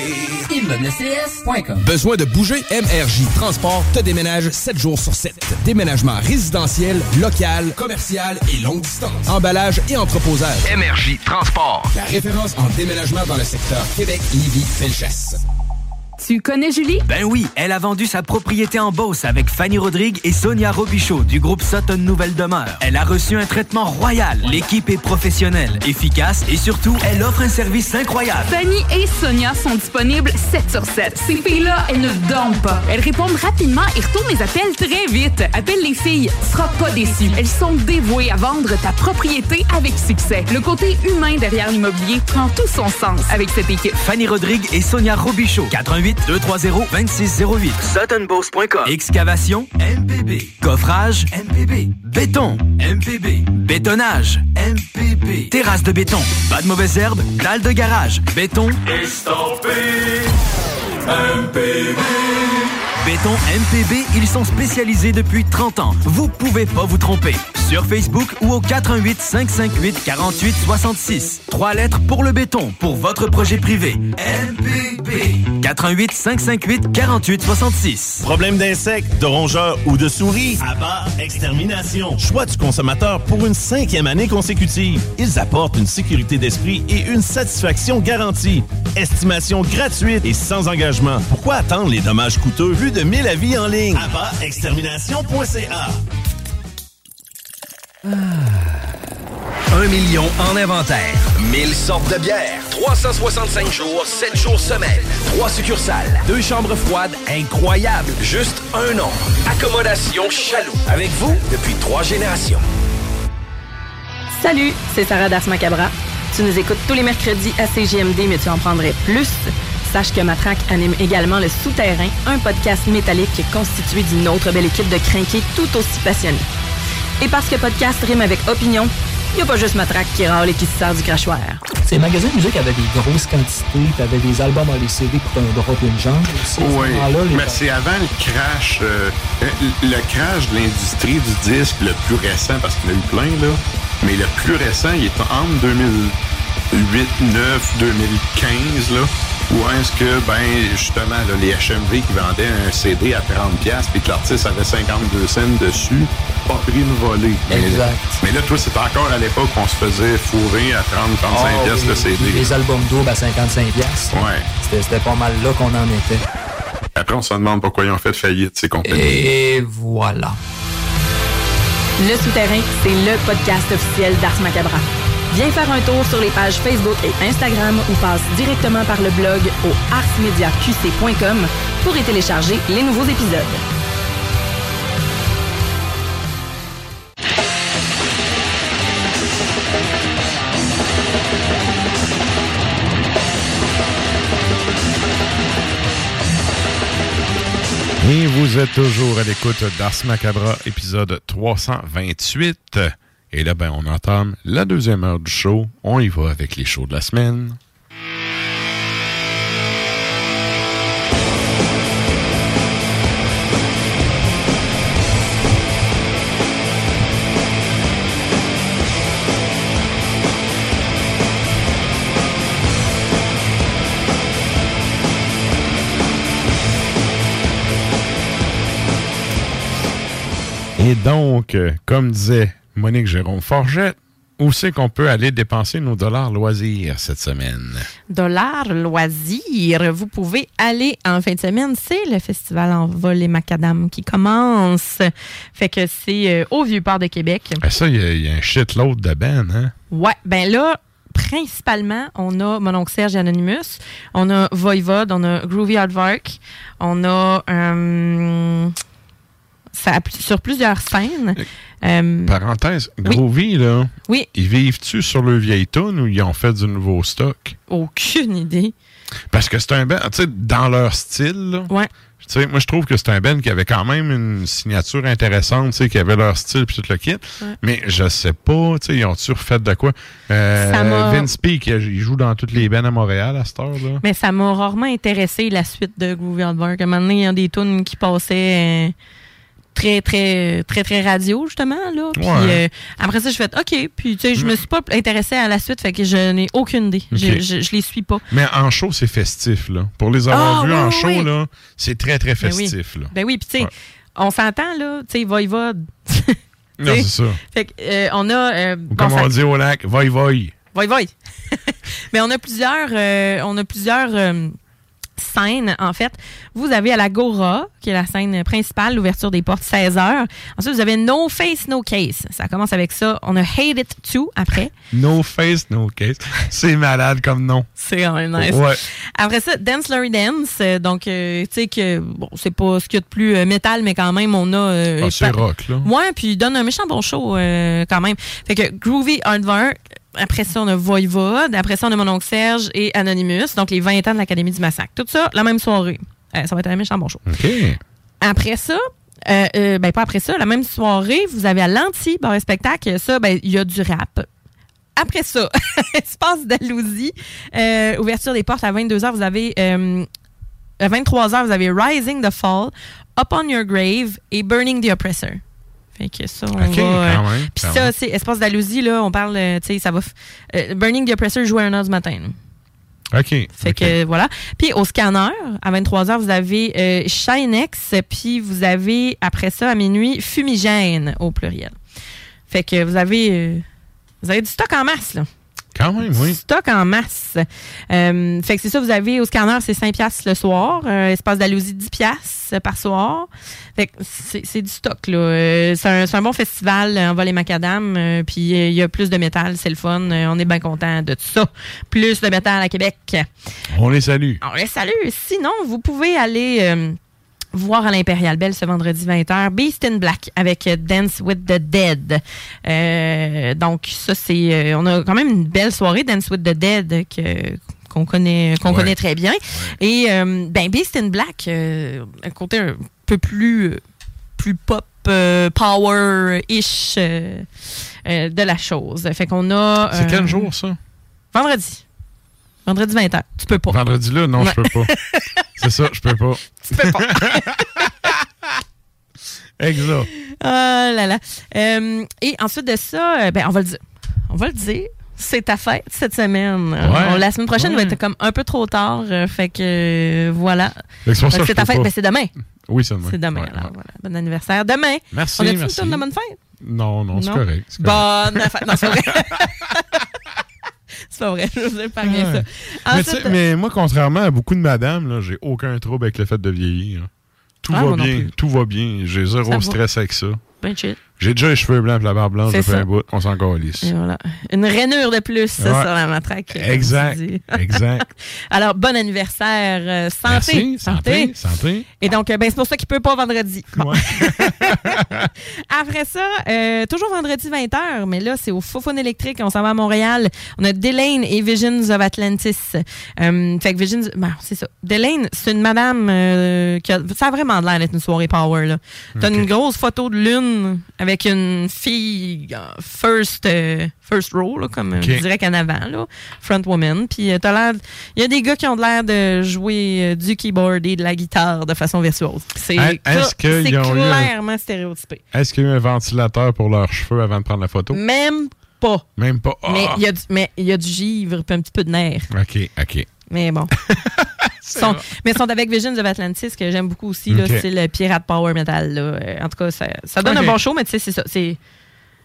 K: ImmeublesCS.com
G: Besoin de bouger? MRJ Transport te déménage 7 jours sur 7. Déménagement résidentiel, local, commercial et longue distance. Emballage et entreposage.
M: MRJ Transport.
G: La référence en déménagement dans le secteur Québec, Lévis, Felchasse.
C: Tu connais Julie?
F: Ben oui, elle a vendu sa propriété en Beauce avec Fanny Rodrigue et Sonia Robichaud du groupe Sutton Nouvelle Demeure. Elle a reçu un traitement royal. L'équipe est professionnelle, efficace et surtout, elle offre un service incroyable.
C: Fanny et Sonia sont disponibles 7 sur 7. Ces filles-là, elles ne dorment pas. Elles répondent rapidement et retournent les appels très vite. Appelle les filles, tu seras pas déçu. Elles sont dévouées à vendre ta propriété avec succès. Le côté humain derrière l'immobilier prend tout son sens avec cette équipe.
F: Fanny Rodrigue et Sonia Robichaud. 88 230 2608. SuttonBoss.com. Excavation MPB. Coffrage MPB. Béton MPB. Bétonnage MPB. Terrasse de béton. Pas de mauvaises herbes. Dalle de garage. Béton.
L: Estampé MPB
F: Béton MPB, ils sont spécialisés depuis 30 ans. Vous pouvez pas vous tromper. Sur Facebook ou au 418 558 48 66. Trois lettres pour le béton, pour votre projet privé. MPB. 418 558 48 66.
J: Problème d'insectes, de rongeurs ou de souris? Abba Extermination. Choix du consommateur pour une cinquième année consécutive. Ils apportent une sécurité d'esprit et une satisfaction garantie. Estimation gratuite et sans engagement. Pourquoi attendre les dommages coûteux? Plus de 1000 avis en ligne. Abba-extermination.ca
E: Un million en inventaire. 1000 sortes de bières. 365 jours, 7 jours semaine. 3 succursales. Deux chambres froides incroyables. Juste un nom. Accommodation Chaloux. Avec vous depuis trois générations.
C: Salut, c'est Sarah Das Macabra. Tu nous écoutes tous les mercredis à CGMD, mais tu en prendrais plus. Sache que Matraque anime également Le Souterrain, un podcast métallique constitué d'une autre belle équipe de crinqués tout aussi passionnés. Et parce que podcast rime avec opinion, il n'y a pas juste Matraque qui râle et qui se sert du crachoir.
N: Ces magasins de musique avaient des grosses quantités, puis avaient des albums à les CD pour un drop une jambe
B: Oui, mais c'est avant le crash, euh, le crash de l'industrie du disque le plus récent, parce qu'il y en a eu plein, là. Mais le plus récent, il est entre 2008, 9, 2015, là. Où est-ce que, ben, justement, là, les HMV qui vendaient un CD à 30$ puis que l'artiste avait 52 cents dessus, pas pris une volée. Mais-
N: Exact.
B: Mais, là, toi, c'est encore à l'époque qu'on se faisait fourrer à 30, 35$
N: Ah,
B: le
N: oui,
B: CD.
N: Les albums doubles à 55$. piastres.
B: Ouais.
N: C'était c'était pas mal là qu'on en était.
B: Après, on se demande pourquoi ils ont fait faillite, ces compagnies.
N: Et voilà.
C: Le Souterrain, c'est le podcast officiel d'Ars Macabra. Viens faire un tour sur les pages Facebook et Instagram ou passe directement par le blog au arsmediaqc.com pour y télécharger les nouveaux épisodes.
B: Et vous êtes toujours à l'écoute d'Ars Macabra, épisode 328. Et là, ben, on entame la deuxième heure du show. On y va avec les shows de la semaine. Et donc, euh, comme disait Monique Jérôme Forget, où c'est qu'on peut aller dépenser nos dollars loisirs cette semaine?
A: Dollars loisirs. Vous pouvez aller en fin de semaine. C'est le festival en vol et macadam qui commence. Fait que c'est euh, au Vieux-Port de Québec.
B: Ah, ça, il y, a- il y a un shitload de bands, hein?
A: Ouais, ben là, principalement, on a mon oncle Serge et Anonymous, on a Voivod, on a Groovy Aardvark, on a euh, ça sur plusieurs scènes. Euh,
B: Parenthèse, Groovy, là,
A: Oui.
B: ils vivent-tu sur le vieil tune ou ils ont fait du nouveau stock?
A: aucune idée.
B: Parce que c'est un band, tu sais, dans leur style, là,
A: Ouais.
B: tu sais, moi, je trouve que c'est un band qui avait quand même une signature intéressante, tu sais, qui avait leur style puis tout le kit.
A: Ouais.
B: Mais je sais pas, tu sais, ils ont-tu refait de quoi? Euh,
A: Ça m'a-
B: Vince Peake, il joue dans toutes les bands à Montréal à cette heure-là.
A: Mais ça m'a rarement intéressé la suite de Groovy Aardvark. À un moment donné, il y a des tunes qui passaient euh, très, très, très, très radio, justement. Là. Puis,
B: Ouais.
A: euh, après ça, je fais OK. Puis, tu sais, je me suis pas intéressée à la suite, fait que je n'ai aucune idée. Je,
B: Ok.
A: je, je les suis pas.
B: Mais en show, c'est festif, là. Pour les avoir
A: Ah,
B: vus
A: oui,
B: en
A: oui,
B: show,
A: oui.
B: là, c'est très, très
A: Ben oui.
B: festif, là.
A: Ben oui, puis tu sais,
B: Ouais.
A: on s'entend, là, tu sais, Voivod.
B: Non, c'est ça.
A: Fait que, euh, on a. euh,
B: Ou
A: bon,
B: comme on dit au lac, voy voy.
A: Voy, voy. Mais on a plusieurs, euh, on a plusieurs euh, scènes, en fait. Vous avez à l'Agora, qui est la scène principale, l'ouverture des portes 16 h Ensuite, vous avez No Face, No Case. Ça commence avec ça. On a Hate It Too après.
B: No face, no case. C'est malade comme nom.
A: C'est quand même nice.
B: Ouais.
A: Après ça, Dance Larry Dance. euh, donc, euh, tu sais que, bon, c'est pas ce qu'il y a de plus euh, métal, mais quand même, on a. euh,
B: Ah, c'est rock, là.
A: Ouais, puis il donne un méchant bon show quand même. Fait que Groovy Hardware. Après ça, on a Voivode. Après ça, on a Mon oncle Serge et Anonymous. Donc, les 20 ans de l'Académie du Massacre. Tout ça, la même soirée. Euh, ça va être un méchant bon show.
B: OK.
A: Après ça, euh, euh, ben pas après ça, la même soirée, vous avez à l'anti bar et spectacle, ça, ben il y a du rap. Après ça, espace d'Alousie, euh, ouverture des portes à 22h, vous avez à 23h, vous avez Rising the Fall, Up on Your Grave et Burning the Oppressor. Fait que ça, on
B: OK,
A: va, euh, Puis ça, c'est espace d'Alousie, là, on parle, euh, tu sais, ça va. euh, Burning the Oppressor joue à 1h du matin. là.
B: OK.
A: Fait que voilà. Puis au scanner, à 23h, vous avez euh, Shinex, puis vous avez après ça à minuit Fumigène au pluriel. Fait que vous avez euh, vous avez du stock en masse là.
B: Quand même, oui.
A: Stock en masse. Euh, fait que c'est ça, vous avez au scanner, c'est 5 piastres le soir. Euh, espace d'Alousie, 10 piastres par soir. Fait que c'est c'est du stock, là. Euh, c'est un, c'est un bon festival en vol et macadam. puis il y a plus de métal, c'est le fun. On est bien content de tout ça. Plus de métal à Québec.
B: On les salue.
A: On les salue. Sinon, vous pouvez aller voir à l'Impérial Belle ce vendredi 20h Beast in Black avec euh, Dance with the Dead. Euh, donc, ça, c'est. euh, on a quand même une belle soirée, Dance with the Dead, que qu'on connaît qu'on
B: Ouais.
A: connaît très bien et euh, ben Beast in Black euh, un côté un peu plus plus pop power ish de la chose fait qu'on a
B: C'est quel jour, ça?
A: vendredi vendredi 20h tu peux pas
B: Vendredi là? Non, je peux pas. C'est ça, je peux pas.
A: tu peux pas
B: Exact.
A: Ah là là. Euh, et ensuite de ça, euh, ben, on va le dire. On va le dire. C'est ta fête cette semaine. La semaine prochaine
B: Ouais.
A: va être comme un peu trop tard. euh, fait que euh, voilà.
B: C'est
A: ta fête. Ben, c'est demain.
B: Oui, c'est demain.
A: C'est demain.
B: Ouais,
A: alors voilà. Bon anniversaire. Demain.
B: Merci,
A: On a-tu une de bonne fête?
B: Non, non, c'est correct.
A: Bonne fête. Non, c'est vrai. c'est pas vrai. Je vous ça.
B: Mais, tu
A: Ensuite,
B: sais, mais moi, contrairement à beaucoup de madames, j'ai aucun trouble avec le fait de vieillir. Tout
A: Ah,
B: va bien, tout va bien. J'ai
A: Ça
B: zéro
A: va.
B: stress avec ça.
A: ben chill.
B: J'ai déjà les cheveux blancs et la barbe blanche depuis
A: ça.
B: un bout. On s'en calisse.
A: Et voilà. Une rainure de plus
B: Ouais.
A: sur la matraque.
B: Exact, exact.
A: Alors, bon anniversaire. euh, santé.
B: Merci, santé, santé.
A: Et donc, euh, ben, c'est pour ça qu'il peut pas vendredi. Bon. Après ça, euh, toujours vendredi 20h, mais là, c'est au Fofone électrique. On s'en va à Montréal. On a Delane et Visions of Atlantis. Euh, fait que Visions, ben, c'est ça. Delane, c'est une madame euh, qui a, ça a vraiment l'air d'être une soirée power, là. T'as une grosse photo de lune avec une fille euh, first, euh, first row, là, comme euh,
B: Ok.
A: je dirais qu'en avant, là. Front woman. Puis euh, t'as l'air, il y a des gars qui ont l'air de jouer euh, du keyboard et de la guitare de façon virtuose. C'est
B: eu un-
A: clairement stéréotypé.
B: Est-ce qu'il y a eu un ventilateur pour leurs cheveux avant de prendre la photo?
A: Même pas.
B: Même pas.
A: Mais
B: Ah!
A: il y a du, mais il y a du givre puis un petit peu de nerf.
B: OK, OK.
A: Mais bon. Sont- mais ils sont avec Visions of Atlantis, que j'aime beaucoup aussi. C'est le pirate power metal. Là. En tout cas, ça, ça donne un bon show, mais tu sais, c'est ça. C'est,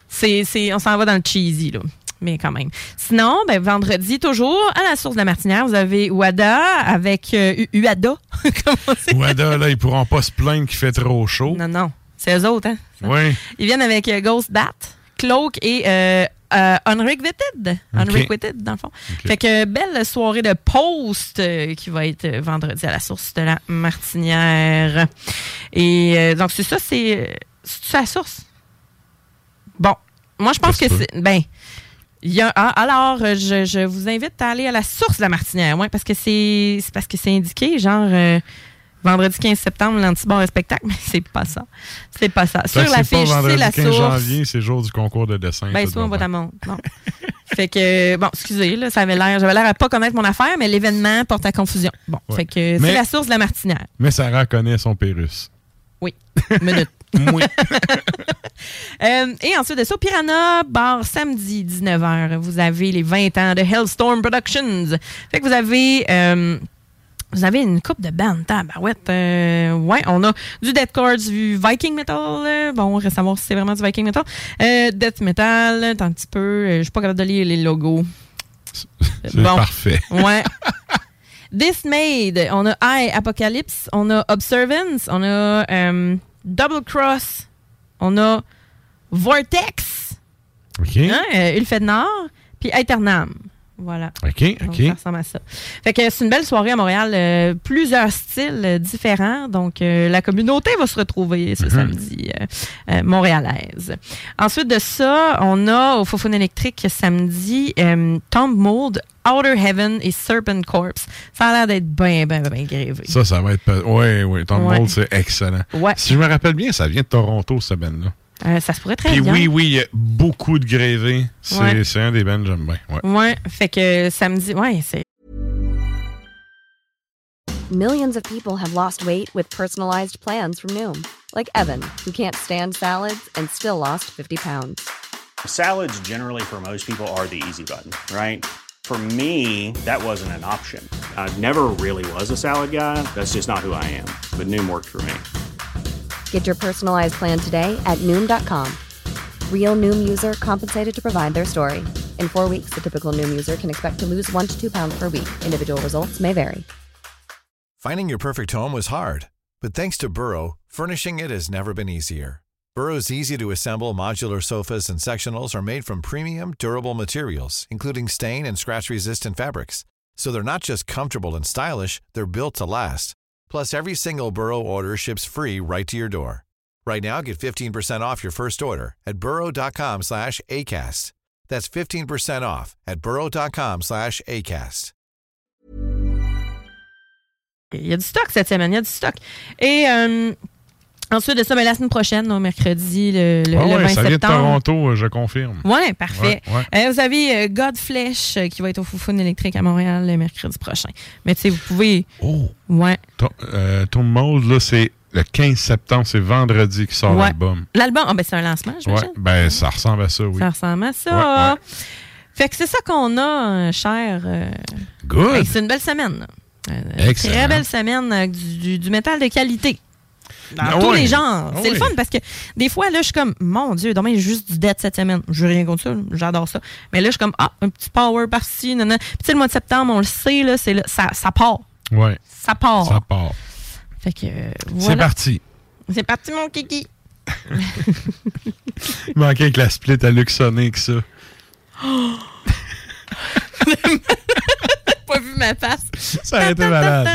A: c'est, c'est- on s'en va dans le cheesy, là. Mais quand même. Sinon, ben, vendredi, toujours, à la source de la Martinière, vous avez Wada avec euh, Uada.
B: Wada, là, ils pourront pas se plaindre qu'il fait trop chaud.
A: Non, non. C'est eux autres, hein?
B: Oui.
A: Ils viennent avec euh, Ghost Bat, Cloak et euh, euh, Unrequited. Unrequited, dans le fond. Fait que euh, belle soirée de post euh, qui va être euh, vendredi à la source de la Martinière. Et euh, donc, c'est ça, c'est. C'est la source? Bon. Moi, je pense que c'est. Ben. Il y a, ah, alors, je, je vous invite à aller à la source de la Martinière, ouais, parce que c'est c'est parce que c'est indiqué, genre vendredi 15 septembre, l'antibar et spectacle, mais c'est pas ça. C'est pas ça.
B: Fait
A: Sur l'affiche,
B: pas
A: c'est la
B: 15
A: source.
B: janvier, c'est le jour du concours de dessin.
A: Ben, soit on va. Non. fait que, bon, excusez, là, ça avait l'air, j'avais l'air à pas connaître mon affaire, mais l'événement porte à confusion. Bon,
B: Ouais.
A: fait que c'est la source de la Martinière.
B: Mais Sarah connaît son Pérus.
A: Oui. Minute.
B: Oui.
A: Euh, et ensuite de ça, Piranha Bar, samedi 19h, vous avez les 20 ans de Hellstorm Productions. Fait que vous avez... euh, vous avez une coupe de bandes, tabarouette. Euh, ouais, on a du deathcore, du Viking Metal. euh, bon, on va savoir si c'est vraiment du Viking Metal. Euh, death Metal, un petit peu. euh, je suis pas capable de lire les logos.
B: C'est parfait.
A: Ouais. Dismayed, on a I, Apocalypse, on a Observance, on a euh, Double Cross, on a Vortex,
B: OK.
A: hein, Ulfed Nord, puis Aeternam. Voilà.
B: OK,
A: Donc,
B: OK.
A: ça ressemble à ça. Fait que c'est une belle soirée à Montréal. euh, plusieurs styles euh, différents. Donc, euh, la communauté va se retrouver ce
B: Mhm.
A: samedi montréalaise. Ensuite de ça, on a au Fofone électrique samedi Tomb Mold, Outer Heaven et Serpent Corpse. Ça a l'air d'être bien, bien, bien grévé.
B: Ça, ça va être. Ouais, ouais. Ton
A: Ouais.
B: Mold, c'est excellent.
A: Ouais.
B: Si je me rappelle bien, ça vient de Toronto, ce band-là.
A: Euh, ça se pourrait très
B: Puis
A: bien.
B: oui, oui, il y a beaucoup de gravés. C'est
A: Ouais.
B: un des bands que j'aime bien. Ouais.
A: Ouais, fait que samedi, ouais, c'est
O: Millions of people have lost weight with personalized plans from Noom, like Evan, who can't stand salads and still lost 50 pounds.
P: Salads, generally, for most people, are the easy button, right? For me, that wasn't an option. I never really was a salad guy. That's just not who I am. But Noom worked for me.
O: Get your personalized plan today at Noom.com. Real Noom user compensated to provide their story. In four weeks, the typical Noom user can expect to lose one to two pounds per week. Individual results may vary.
Q: Finding your perfect home was hard, but thanks to Burrow, furnishing it has never been easier. Burrow's easy to assemble modular sofas and sectionals are made from premium, durable materials, including stain and scratch resistant fabrics. So they're not just comfortable and stylish, they're built to last. Plus, every single Burrow order ships free right to your door. Right now, get 15% off your first order at burrow.com slash ACAST. That's 15% off at burrow.com slash ACAST.
A: Il y a du stock cette semaine, il y a du stock. Et euh, ensuite de ça, ben, la semaine prochaine, au mercredi, le, le-
B: Ah
A: le
B: ouais,
A: 20
B: ça vient de
A: septembre.
B: Toronto, euh, je confirme.
A: Ouais, parfait.
B: Ouais, ouais.
A: Euh, vous avez euh, Godflesh qui va être au Foufoune électrique à Montréal le mercredi prochain. Mais tu sais, vous pouvez.
B: Oh!
A: Ouais.
B: Ton, euh, ton là, c'est le 15 septembre, c'est vendredi qui sort l'album.
A: L'album, ah, ben, c'est un lancement, j'imagine.
B: ben ça ressemble à ça, oui.
A: Ça ressemble à ça. Fait que c'est ça qu'on a, cher. euh,
B: Good.
A: fait que c'est une belle semaine. là.
B: Excellent.
A: Très belle semaine du, du- du métal de qualité. Dans
B: Ah
A: tous les genres.
B: Ah
A: c'est le fun parce que des fois, là, je suis comme, mon Dieu, demain, j'ai juste du dead cette semaine. Je veux rien contre ça. J'adore ça. Mais là, je suis comme, ah, un petit power par-ci. Puis, tu sais, le mois de septembre, on le sait, là, c'est là, ça, ça part.
B: Ouais.
A: Ça part.
B: Ça part.
A: Fait que, euh,
B: C'est parti.
A: C'est parti, mon kiki.
B: Il manquait avec la split à Luxonic, ça.
A: vu ma face.
B: Ça a été malade.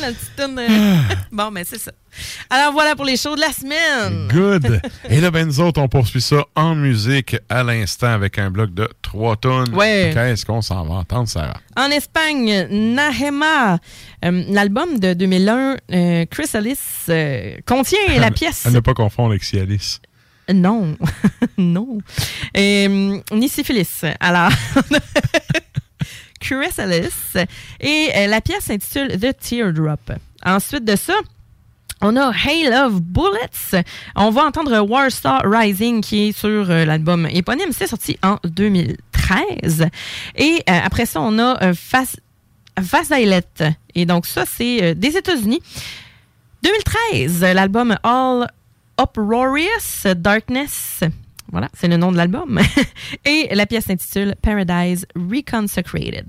A: La petite toune de- Bon, mais c'est ça. Alors voilà pour les shows de la semaine.
B: Good. Et là, ben, nous autres, on poursuit ça en musique à l'instant avec un bloc de 3 tonnes.
A: Ouais.
B: Qu'est-ce qu'on s'en va entendre, Sarah?
A: En Espagne, Nahema, euh, l'album de 2001, euh, Chrysalis, euh, contient la pièce.
B: À ne pas confondre avec Cialis.
A: Non, non. Euh, ni syphilis. Alors, Chrysalis. Et euh, la pièce s'intitule The Teardrop. Ensuite de ça, on a Hail of Bullets. On va entendre Warstar Rising qui est sur euh, l'album éponyme. C'est sorti en 2013. Et euh, après ça, on a Vasaillet. Et donc ça, c'est des États-Unis. 2013, euh, l'album All Uproarious Darkness. Voilà, c'est le nom de l'album. Et la pièce s'intitule Paradise Reconsecrated.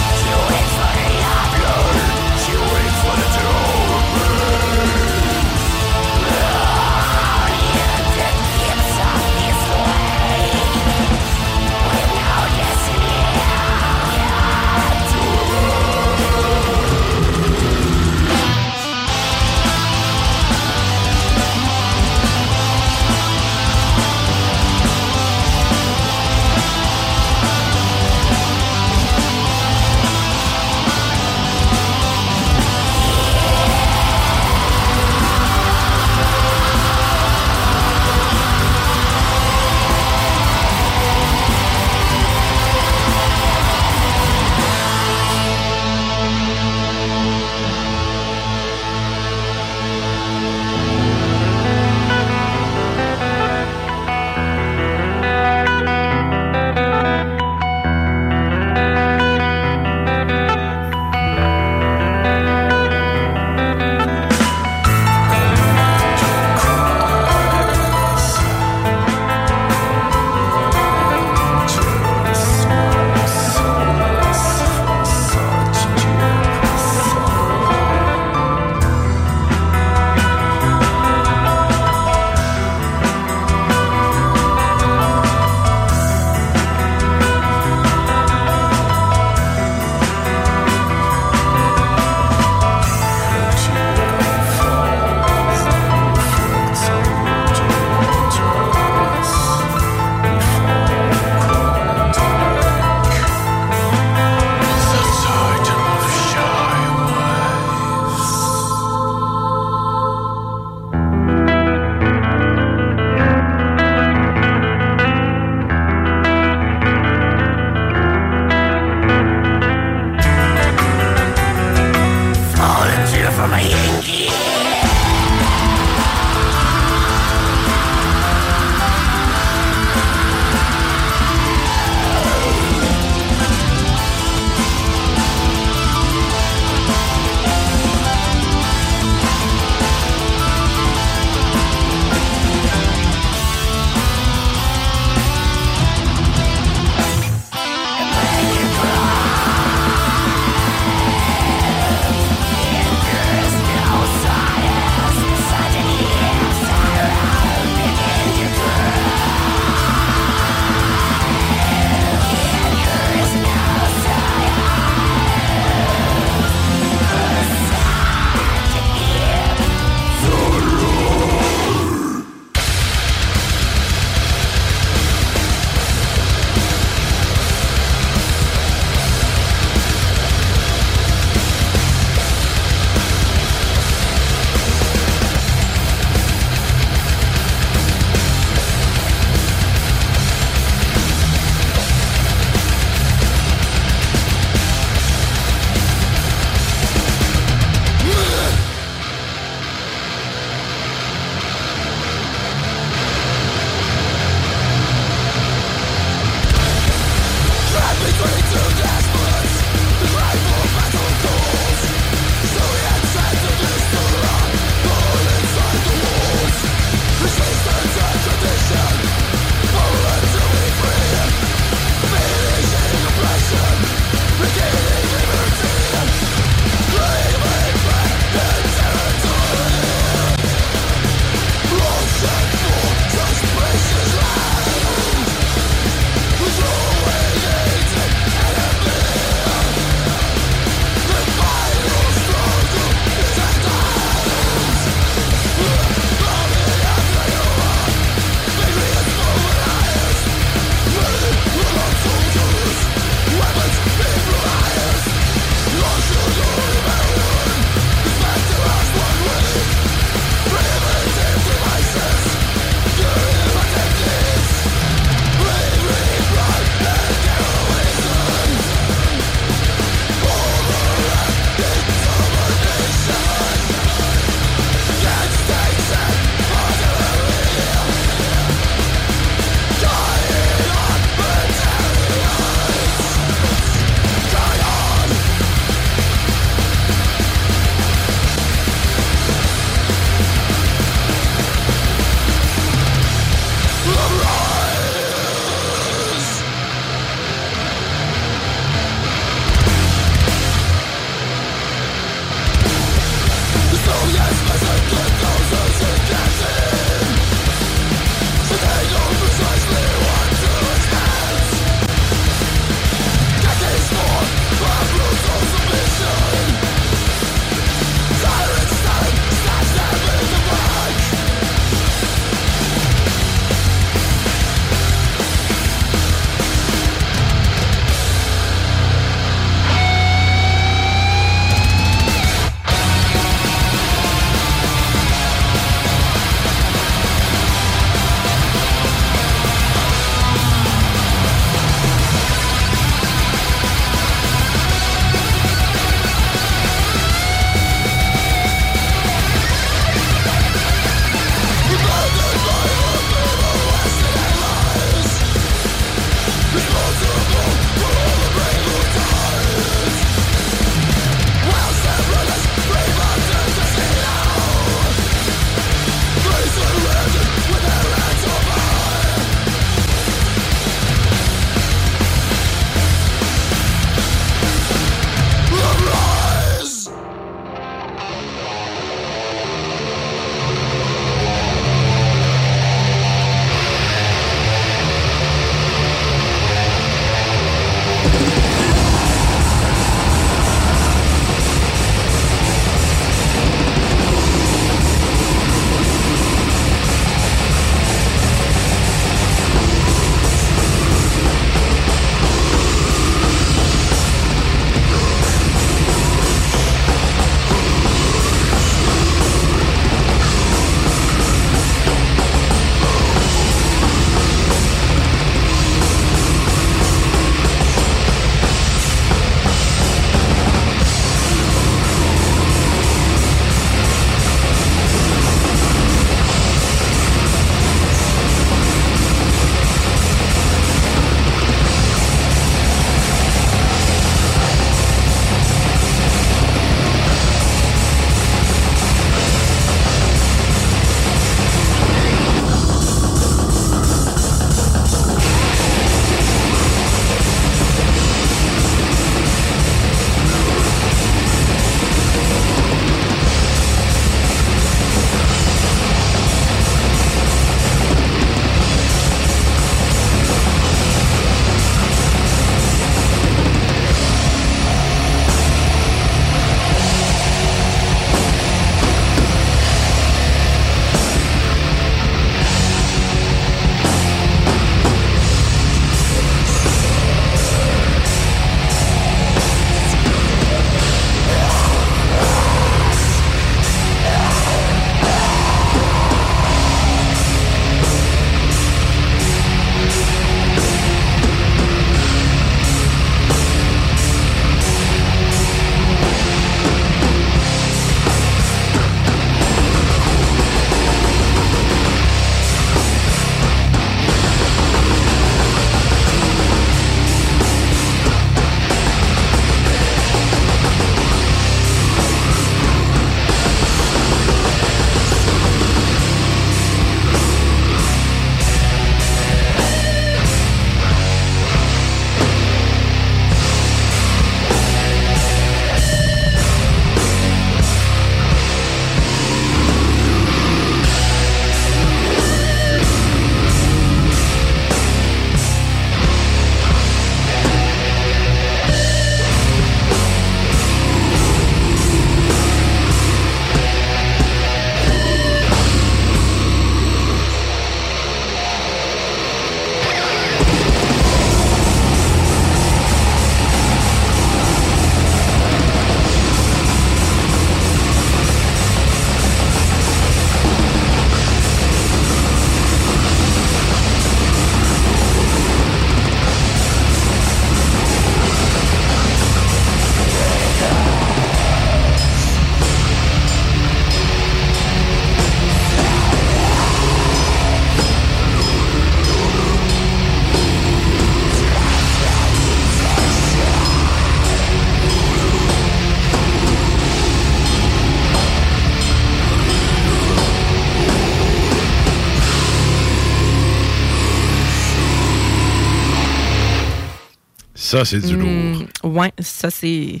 B: Ça, c'est du lourd.
A: Ouais, ça, c'est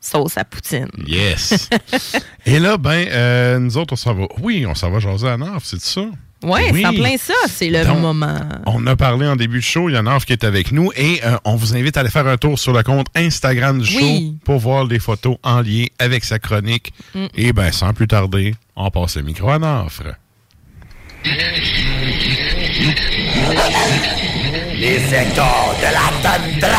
A: sauce à poutine.
B: Yes. Et là, ben, euh, nous autres, on s'en va. Oui, on s'en va jaser à Narf, c'est ça?
A: Ouais,
B: Oui.
A: c'est en plein ça, c'est le
B: Donc,
A: moment.
B: On a parlé en début de show, il y en a qui est avec nous et euh, on vous invite à aller faire un tour sur le compte Instagram du show
A: Oui.
B: pour voir les photos en lien avec sa chronique.
A: Mm.
B: Et ben sans plus tarder, on passe le micro à Nafre.
L: Les échos de la tundra.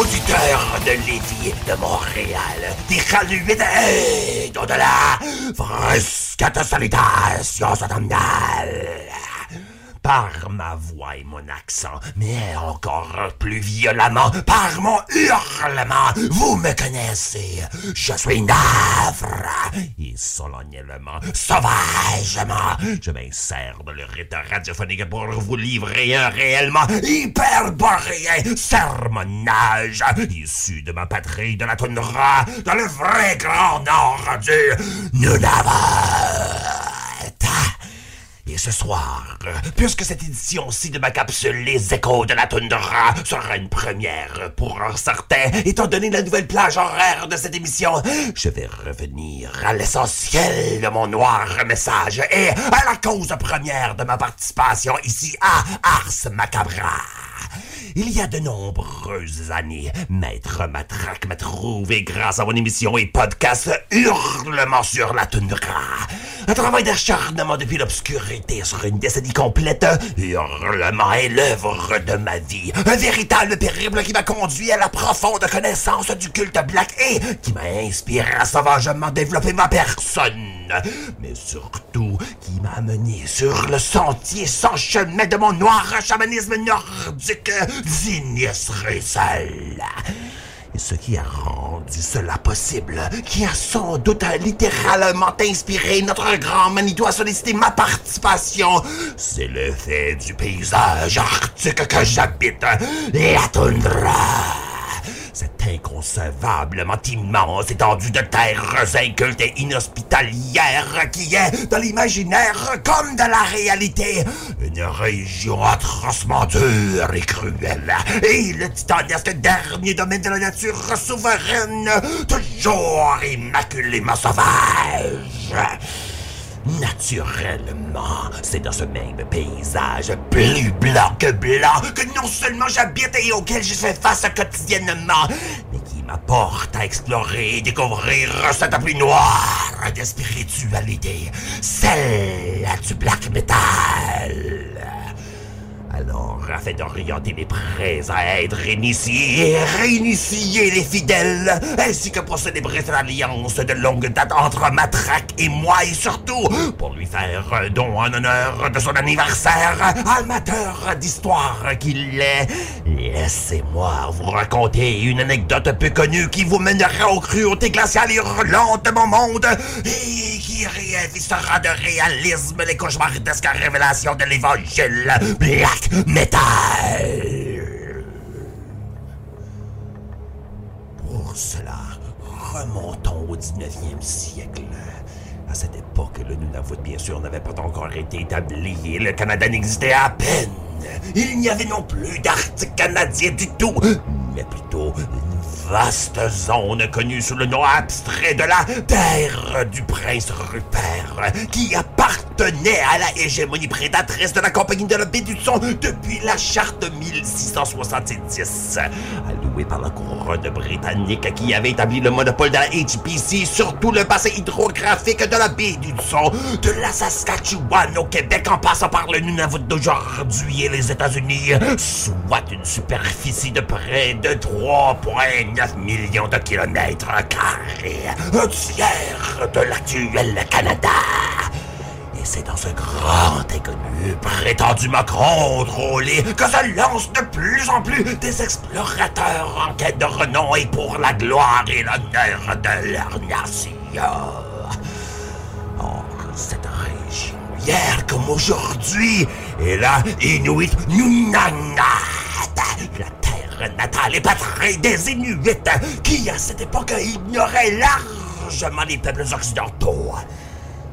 L: Auditeurs de Lévis de Montréal, des Chaluits et d'au-delà, fresquette salutation automnale. Par ma voix et mon accent, mais encore plus violemment, par mon hurlement, vous me connaissez. Je suis Navre. Et solennellement, sauvagement, je m'insère dans le rite radiophonique pour vous livrer un réellement hyperboréen sermonnage issu de ma patrie de la toundra, dans le vrai grand nord du Nunavut. Et ce soir, puisque cette édition-ci de ma capsule Les Échos de la Toundra sera une première pour certains, étant donné la nouvelle plage horaire de cette émission, je vais revenir à l'essentiel de mon noir message et à la cause première de ma participation ici à Ars Macabra. Il y a de nombreuses années, Maître Matraque m'a trouvé grâce à mon émission et podcast Hurlement sur la toundra. Un travail d'acharnement depuis l'obscurité sur une décennie complète. Hurlement est l'œuvre de ma vie. Un véritable périple qui m'a conduit à la profonde connaissance du culte black et qui m'a inspiré à sauvagement développer ma personne. Mais surtout, qui m'a amené sur le sentier sans chemin de mon noir chamanisme nordique d'Ignis. Et ce qui a rendu cela possible, qui a sans doute littéralement inspiré notre grand Manitou à solliciter ma participation, c'est le fait du paysage arctique que j'habite, la toundra. Cette inconcevablement immense étendue de terres incultes et inhospitalières qui est, dans l'imaginaire comme dans la réalité, une région atrocement dure et cruelle. Et le titanesque dernier domaine de la nature souveraine, toujours immaculément sauvage. Naturellement, c'est dans ce même paysage plus blanc que blanc que non seulement j'habite et auquel je fais face quotidiennement, mais qui m'apporte à explorer et découvrir cette plus noire de spiritualité, celle du black metal. Alors, afin d'orienter mes prêts à être initiés et réinitier les fidèles, ainsi que pour célébrer cette alliance de longue date entre Matraque et moi, et surtout pour lui faire un don en honneur de son anniversaire, amateur d'histoire qu'il est, laissez-moi vous raconter une anecdote peu connue qui vous mènera aux cruautés glaciales et hurlantes de mon monde et qui réinvestira de réalisme les cauchemardesques révélations de l'évangile Pour cela, remontons au 19e siècle. À cette époque, le Nunavut, bien sûr, n'avait pas encore été établi et le Canada n'existait à peine. Il n'y avait non plus d'Arctique canadien du tout, mais plutôt vaste zone connue sous le nom abstrait de la Terre du Prince Rupert, qui appartenait à la hégémonie prédatrice de la Compagnie de la Baie du Son depuis la charte 1670, allouée par la couronne britannique qui avait établi le monopole de la HPC sur tout le bassin hydrographique de la baie du Son, de la Saskatchewan au Québec en passant par le Nunavut d'aujourd'hui et les États-Unis, soit une superficie de près de 3,9 millions de kilomètres carrés, un tiers de l'actuel Canada. Et c'est dans ce grand inconnu, prétendument contrôlé, que se lancent de plus en plus des explorateurs en quête de renom et pour la gloire et l'honneur de leur nation. Or, cette région, hier comme aujourd'hui, est la Inuit terre natale et patrie des Inuits, qui à cette époque ignoraient largement les peuples occidentaux.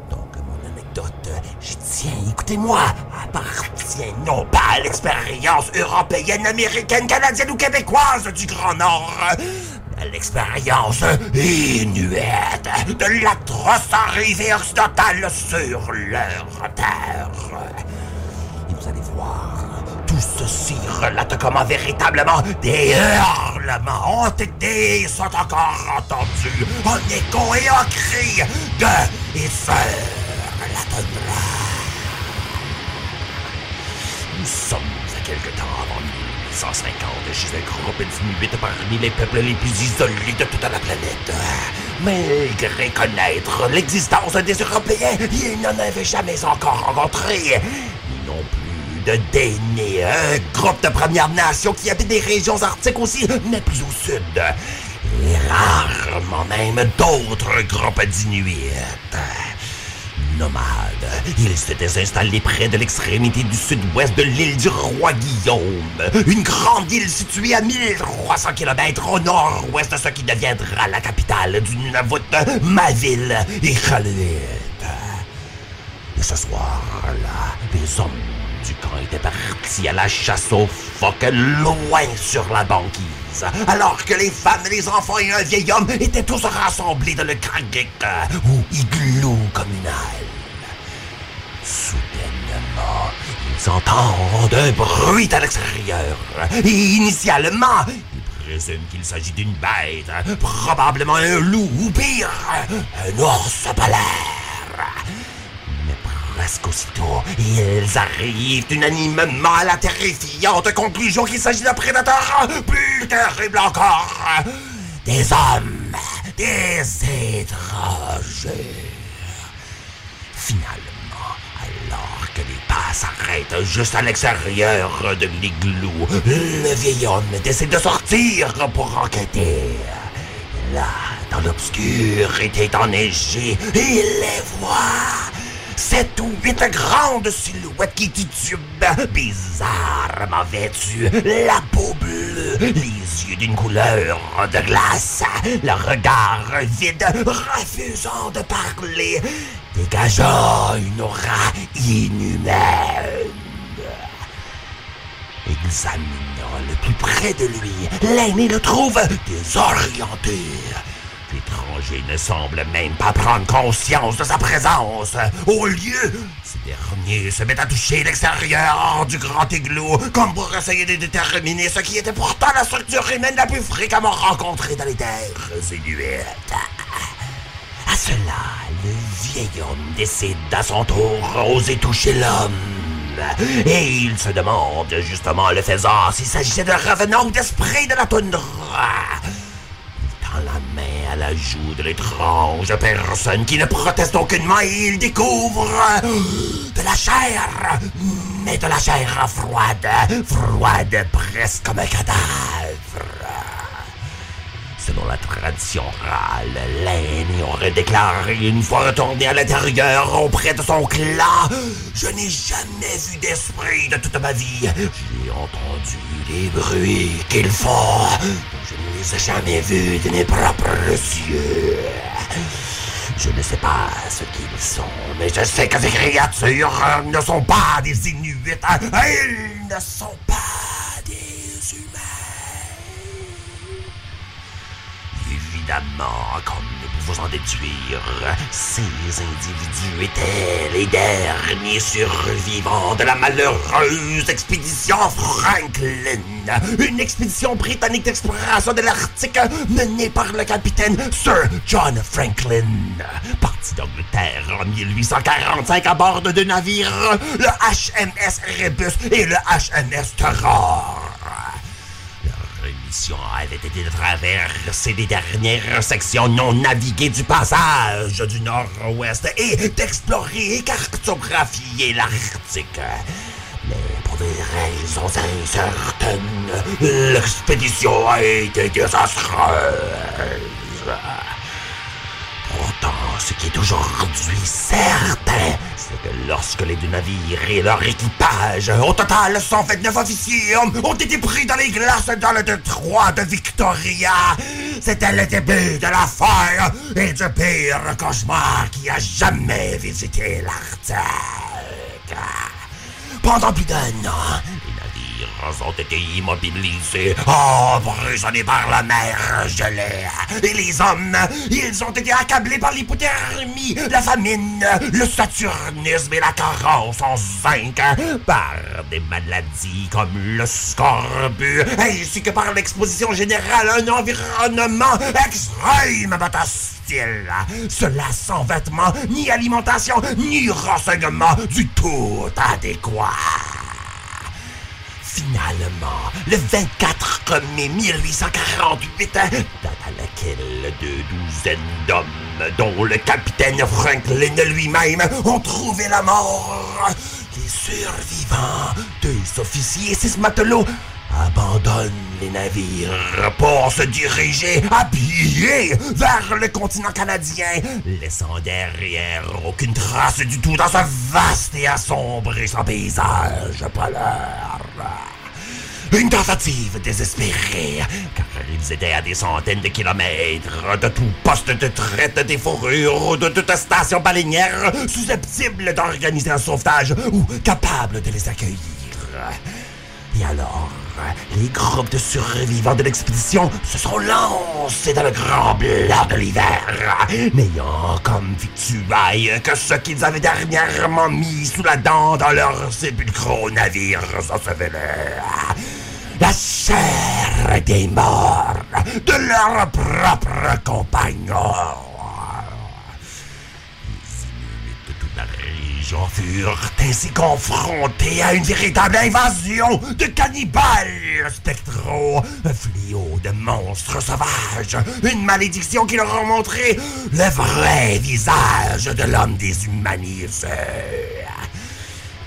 L: Donc, mon anecdote Je tiens, écoutez-moi, appartient non pas à l'expérience européenne, américaine, canadienne ou québécoise du Grand Nord, l'expérience inuite de l'atroce arrivée occidentale sur leur terre. Vous allez voir, ceci relate comment véritablement des hurlements ont été sont encore entendus en écho et en cri de et la. Nous sommes à quelque temps avant 1850 chez un groupe d'inuits parmi les peuples les plus isolés de toute la planète. Malgré connaître l'existence des Européens, ils n'en avaient jamais encore rencontré. Ni non plus de déni, un groupe de Premières Nations qui habite des régions arctiques aussi, mais plus au sud. Et rarement même d'autres groupes d'Inuits nomades. Ils s'étaient installés près de l'extrémité du sud-ouest de l'île du roi Guillaume, une grande île située à 1300 km au nord-ouest de ce qui deviendra la capitale du Nunavut, ma ville, Iqaluit. Et ce soir-là, les hommes du camp étaient partis à la chasse aux phoques loin sur la banquise, alors que les femmes, les enfants et un vieil homme étaient tous rassemblés dans le Kragik, ou igloo communal. Soudainement, ils entendent un bruit à l'extérieur. Et initialement, ils présument qu'il s'agit d'une bête, probablement un loup ou pire, un ours polaire. Presque aussitôt, ils arrivent unanimement à la terrifiante conclusion qu'il s'agit d'un prédateur plus terrible encore. Des hommes, des étrangers. Finalement, alors que les pas s'arrêtent juste à l'extérieur de l'igloo, le vieil homme décide de sortir pour enquêter. Là, dans l'obscurité enneigée, il les voit. Sept ou huit grandes silhouettes qui titubent, bizarrement vêtues, la peau bleue, les yeux d'une couleur de glace, le regard vide, refusant de parler, dégageant une aura inhumaine. Examinant le plus près de lui, l'aîné le trouve désorienté. L'étranger ne semble même pas prendre conscience de sa présence. Au lieu, ce dernier se met à toucher l'extérieur du grand igloo, comme pour essayer de déterminer ce qui était pourtant la structure humaine la plus fréquemment rencontrée dans les terres inuites. À cela, le vieil homme décide à son tour oser toucher l'homme. Et il se demande, justement, le faisant, s'il s'agissait de revenant ou d'esprit de la toundra. Tend la main à la joue de l'étrange personne qui ne proteste aucunement et il découvre de la chair, mais de la chair froide, froide presque comme un cadavre. La tradition orale, l'aîné aurait déclaré une fois retourné à l'intérieur auprès de son clan Je n'ai jamais vu d'esprit de toute ma vie. J'ai entendu les bruits qu'ils font. Je ne les ai jamais vus de mes propres yeux. Je ne sais pas ce qu'ils sont, mais je sais que ces créatures ne sont pas des Inuits. Ils ne sont pas Évidemment, comme nous pouvons en déduire, ces individus étaient les derniers survivants de la malheureuse expédition Franklin. Une expédition britannique d'exploration de l'Arctique menée par le capitaine Sir John Franklin. Parti d'Angleterre en 1845 à bord de deux navires, le HMS Rebus et le HMS Terror. Leur mission avait été de traverser les dernières sections non naviguées du passage du nord-ouest et d'explorer et cartographier l'Arctique. Mais pour des raisons incertaines, l'expédition a été désastreuse. Pourtant, ce qui est aujourd'hui certain, c'est que lorsque les deux navires et leur équipage, au total 129 officiers, ont été pris dans les glaces dans le détroit de Victoria, c'était le début de la fin et du pire cauchemar qui a jamais visité l'Arctique. Pendant plus d'un an, navires ont été immobilisés, emprisonnés par la mer gelée. Et les hommes, ils ont été accablés par l'hypothermie, la famine, le saturnisme et la carence en zinc, par des maladies comme le scorbut, ainsi que par l'exposition générale à un environnement hostile. Cela sans vêtements, ni alimentation, ni renseignements du tout adéquat. Finalement, le 24 mai 1848, date à laquelle deux douzaines d'hommes, dont le capitaine Franklin lui-même, ont trouvé la mort, les survivants, deux officiers et six matelots, abandonnent les navires pour se diriger à pied vers le continent canadien, laissant derrière aucune trace du tout dans ce vaste et assombrissant paysage polaire. Une tentative désespérée, car ils étaient à des centaines de kilomètres de tout poste de traite des fourrures ou de toute station baleinière susceptible d'organiser un sauvetage ou capable de les accueillir. Et alors, les groupes de survivants de l'expédition se sont lancés dans le grand blanc de l'hiver, n'ayant comme victuailles que ce qu'ils avaient dernièrement mis sous la dent dans leurs sépulcraux navires ensevelés. La chair des morts de leurs propres compagnons. Les gens furent ainsi confrontés à une véritable invasion de cannibales spectraux, un fléau de monstres sauvages, une malédiction qui leur a montré le vrai visage de l'homme déshumanisé.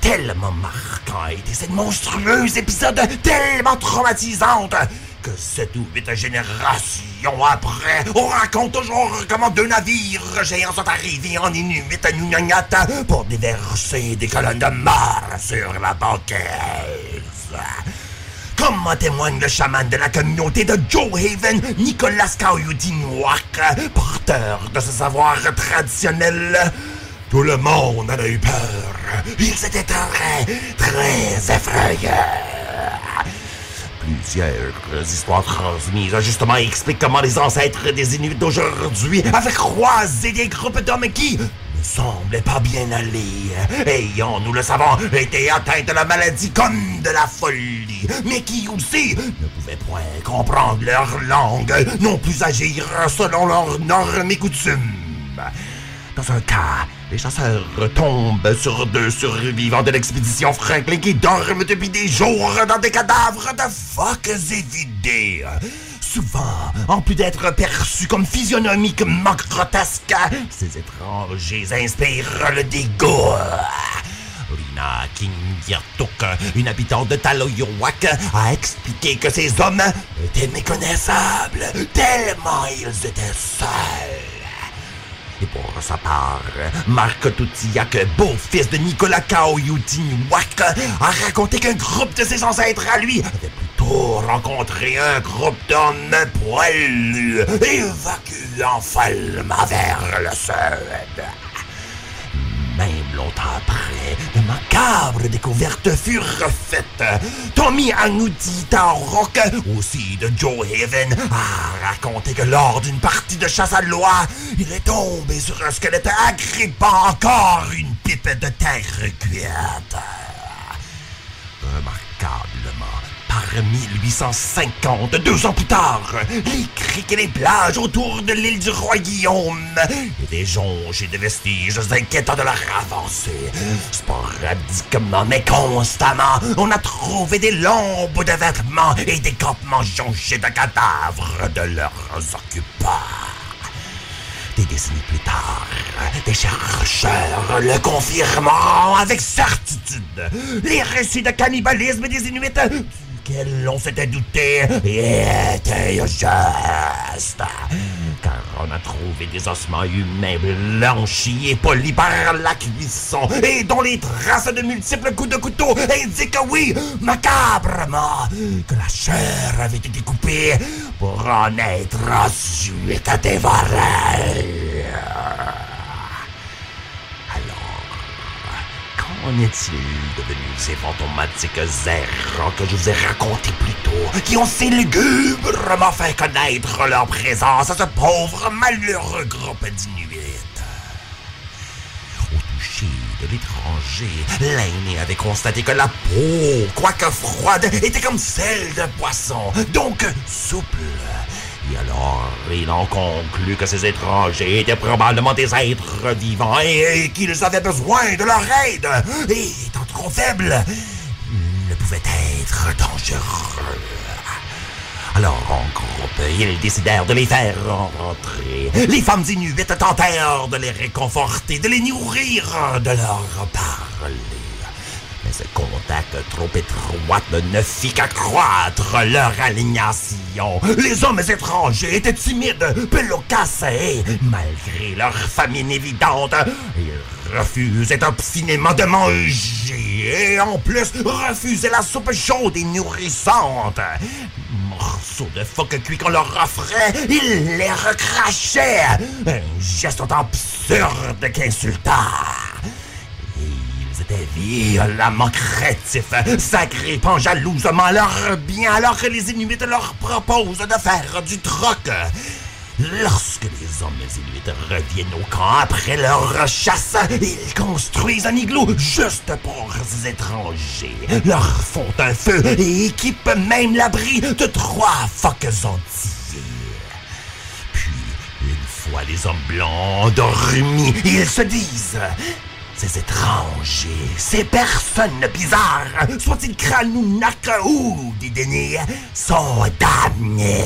L: Tellement marquant était cette monstrueuse épisode, tellement traumatisante, que sept ou huit générations après, on raconte toujours comment deux navires géants sont arrivés en Inuit à Nunagnata pour déverser des colonnes de mort sur la banquise. Comme en témoigne le chaman de la communauté de Joe Haven, Nicolas Kaoyudinouak, porteur de ce savoir traditionnel. Tout le monde en a eu peur. Ils étaient très, très effrayés. Plusieurs histoires transmises justement expliquent comment les ancêtres des Inuits d'aujourd'hui avaient croisé des groupes d'hommes qui ne semblaient pas bien aller, ayant, nous le savons, été atteints de la maladie comme de la folie, mais qui aussi ne pouvaient point comprendre leur langue, non plus agir selon leurs normes et coutumes. Dans un cas, les chasseurs tombent sur deux survivants de l'expédition Franklin qui dorment depuis des jours dans des cadavres de phoques évidés. Souvent, en plus d'être perçus comme physionomiquement grotesques, ces étrangers inspirent le dégoût. Rina Kingyartuk, une habitante de Taloyowak, a expliqué que ces hommes étaient méconnaissables, tellement ils étaient seuls. Et pour sa part, Marc Toutillac, beau-fils de Nicolas Kaoyutiniwak, a raconté qu'un groupe de ses ancêtres à lui avait plutôt rencontré un groupe d'hommes poilus, évacuant follement vers le sud. Longtemps après, de macabres découvertes furent refaites. Tommy Anouti Tarok, aussi de Joe Haven, a raconté que lors d'une partie de chasse à loi, il est tombé sur un squelette agrippant encore une pipe de terre cuite. Par 1850, deux ans plus tard, les criques et les plages autour de l'île du roi Guillaume étaient jonchées de vestiges inquiétants de leur avancée. Sporadiquement, mais constamment, on a trouvé des lombes de vêtements et des campements jonchés de cadavres de leurs occupants. Des décennies plus tard, des chercheurs le confirmeront avec certitude. Les récits de cannibalisme des Inuits duquel on s'était douté étaient justes. Car on a trouvé des ossements humains blanchis et polis par la cuisson et dont les traces de multiples coups de couteau indiquent, oui, macabrement, que la chair avait été coupée pour en être ensuite dévorée. En est-il devenu ces fantomatiques errants que je vous ai racontés plus tôt, qui ont si lugubrement fait connaître leur présence à ce pauvre malheureux groupe d'Inuits? Au toucher de l'étranger, l'aîné avait constaté que la peau, quoique froide, était comme celle de poisson, donc souple. Alors, il en conclut que ces étrangers étaient probablement des êtres vivants et, et qu'ils avaient besoin de leur aide. Et étant trop faibles, ils ne pouvaient être dangereux. Alors, en groupe, ils décidèrent de les faire rentrer. Les femmes inuites tentèrent de les réconforter, de les nourrir, de leur parler. Mais ce contact trop étroit ne fit qu'accroître leur alignation. Les hommes étrangers étaient timides, et, malgré leur famine évidente, ils refusaient obstinément de manger et en plus refusaient la soupe chaude et nourrissante. Morceaux de phoque cuit qu'on leur offrait, ils les recrachaient. Un geste autant absurde qu'insultant. Ils étaient violemment créatifs, s'agrippant jalousement leur bien alors que les Inuits leur proposent de faire du troc. Lorsque les hommes inuits reviennent au camp après leur chasse, ils construisent un igloo juste pour ces étrangers, leur font un feu et équipent même l'abri de trois phoques entiers. Puis, une fois les hommes blancs endormis, ils se disent ces étrangers, ces personnes bizarres, soient-ils Kranounak ou Didéni, sont damnés.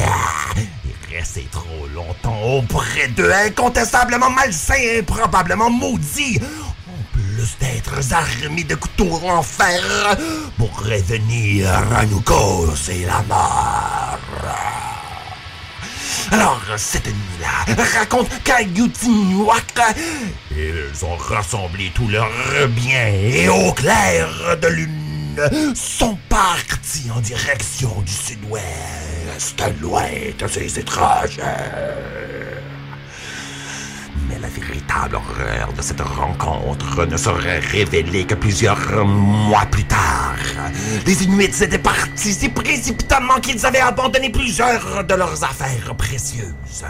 L: Rester trop longtemps auprès d'eux, incontestablement malsains et probablement maudits, en plus d'être armés de couteaux en fer, pourraient venir à nous causer la mort. Alors, cette nuit-là, raconte qu'Ayutinuak, ils ont rassemblé tout leur bien et au clair de lune, sont partis en direction du sud-ouest, loin de ces étrangers. La véritable horreur de cette rencontre ne serait révélée que plusieurs mois plus tard. Les Inuits étaient partis si précipitamment qu'ils avaient abandonné plusieurs de leurs affaires précieuses.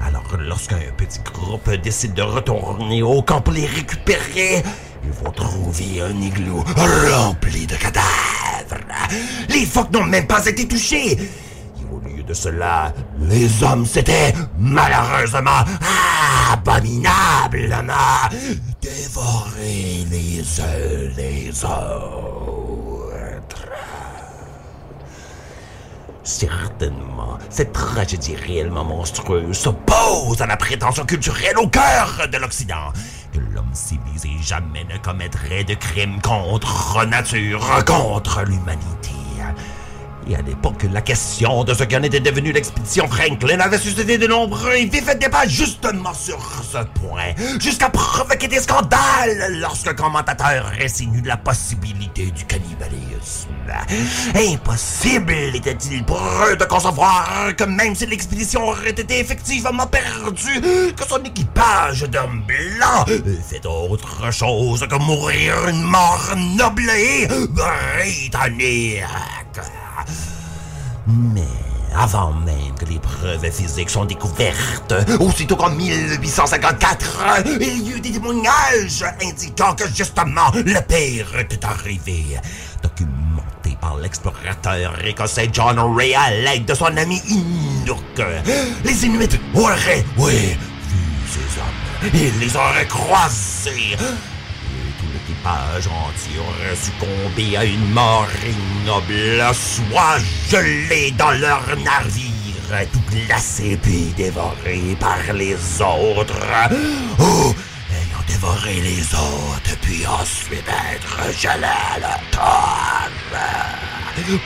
L: Alors, lorsqu'un petit groupe décide de retourner au camp pour les récupérer, ils vont trouver un igloo rempli de cadavres. Les phoques n'ont même pas été touchés. De cela, les hommes s'étaient malheureusement, abominablement dévorés les uns les autres. Certainement, cette tragédie réellement monstrueuse s'oppose à la prétention culturelle au cœur de l'Occident. Que l'homme civilisé jamais ne commettrait de crimes contre nature, contre l'humanité. Et à l'époque, la question de ce qu'en était devenu l'expédition Franklin avait suscité de nombreux et vifs débats justement sur ce point, jusqu'à provoquer des scandales lorsque commentateurs insinuent la possibilité du cannibalisme. Impossible était-il pour eux de concevoir que même si l'expédition aurait été effectivement perdue, que son équipage d'hommes blancs fait autre chose que mourir une mort noble et britannique. Mais avant même que les preuves physiques soient découvertes, aussitôt qu'en 1854, il y eut des témoignages indiquant que justement le pire était arrivé. Documenté par l'explorateur écossais John Ray à l'aide de son ami Inuk. Les Inuits auraient, oui, vu ces hommes. Ils les auraient croisés entier aurait succombé à une mort ignoble, soit gelé dans leur navire, tout glacé puis dévoré par les autres, ou ayant dévoré les autres puis ensuite être gelé à la terre.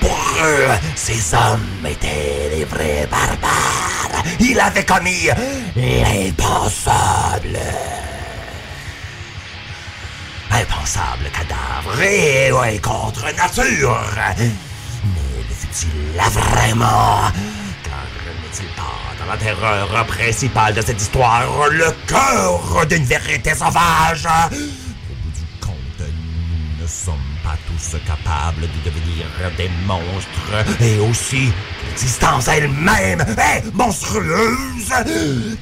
L: Pour eux, ces hommes étaient des vrais barbares. Ils avaient commis l'impensable impensable cadavre ouais, contre nature. Mais le fut-il là vraiment? Car n'est-il pas dans la terreur principale de cette histoire le cœur d'une vérité sauvage? Au bout du compte, tous capables de devenir des monstres et aussi l'existence elle-même est monstrueuse.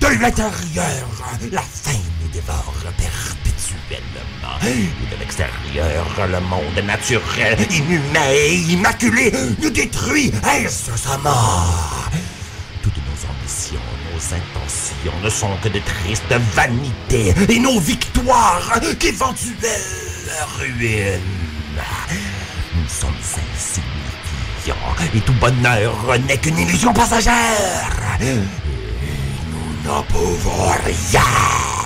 L: De l'intérieur, la faim nous dévore perpétuellement. Et de l'extérieur, le monde naturel, inhumain et immaculé nous détruit incessamment. Toutes nos ambitions, nos intentions ne sont que de tristes vanités et nos victoires qu'éventuelles ruines. Nous sommes insignifiants et tout bonheur n'est qu'une illusion passagère. Et nous n'en pouvons rien.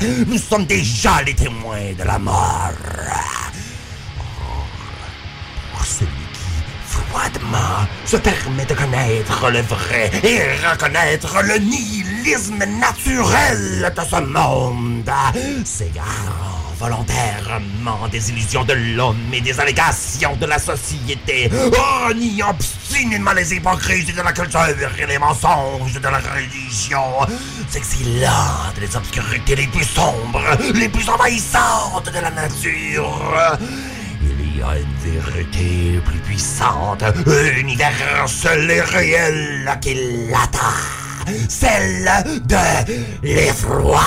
L: Nous sommes déjà les témoins de la mort. Pour celui qui, froidement, se permet de connaître le vrai et reconnaître le nihilisme naturel de ce monde, s'égarant volontairement des illusions de l'homme et des allégations de la société, reniant obstinément les hypocrisies de la culture et les mensonges de la religion, s'exilant des obscurités les plus sombres, les plus envahissantes de la nature. Il y a une vérité plus puissante, universelle et réelle qui l'attend. Celle de l'effroi.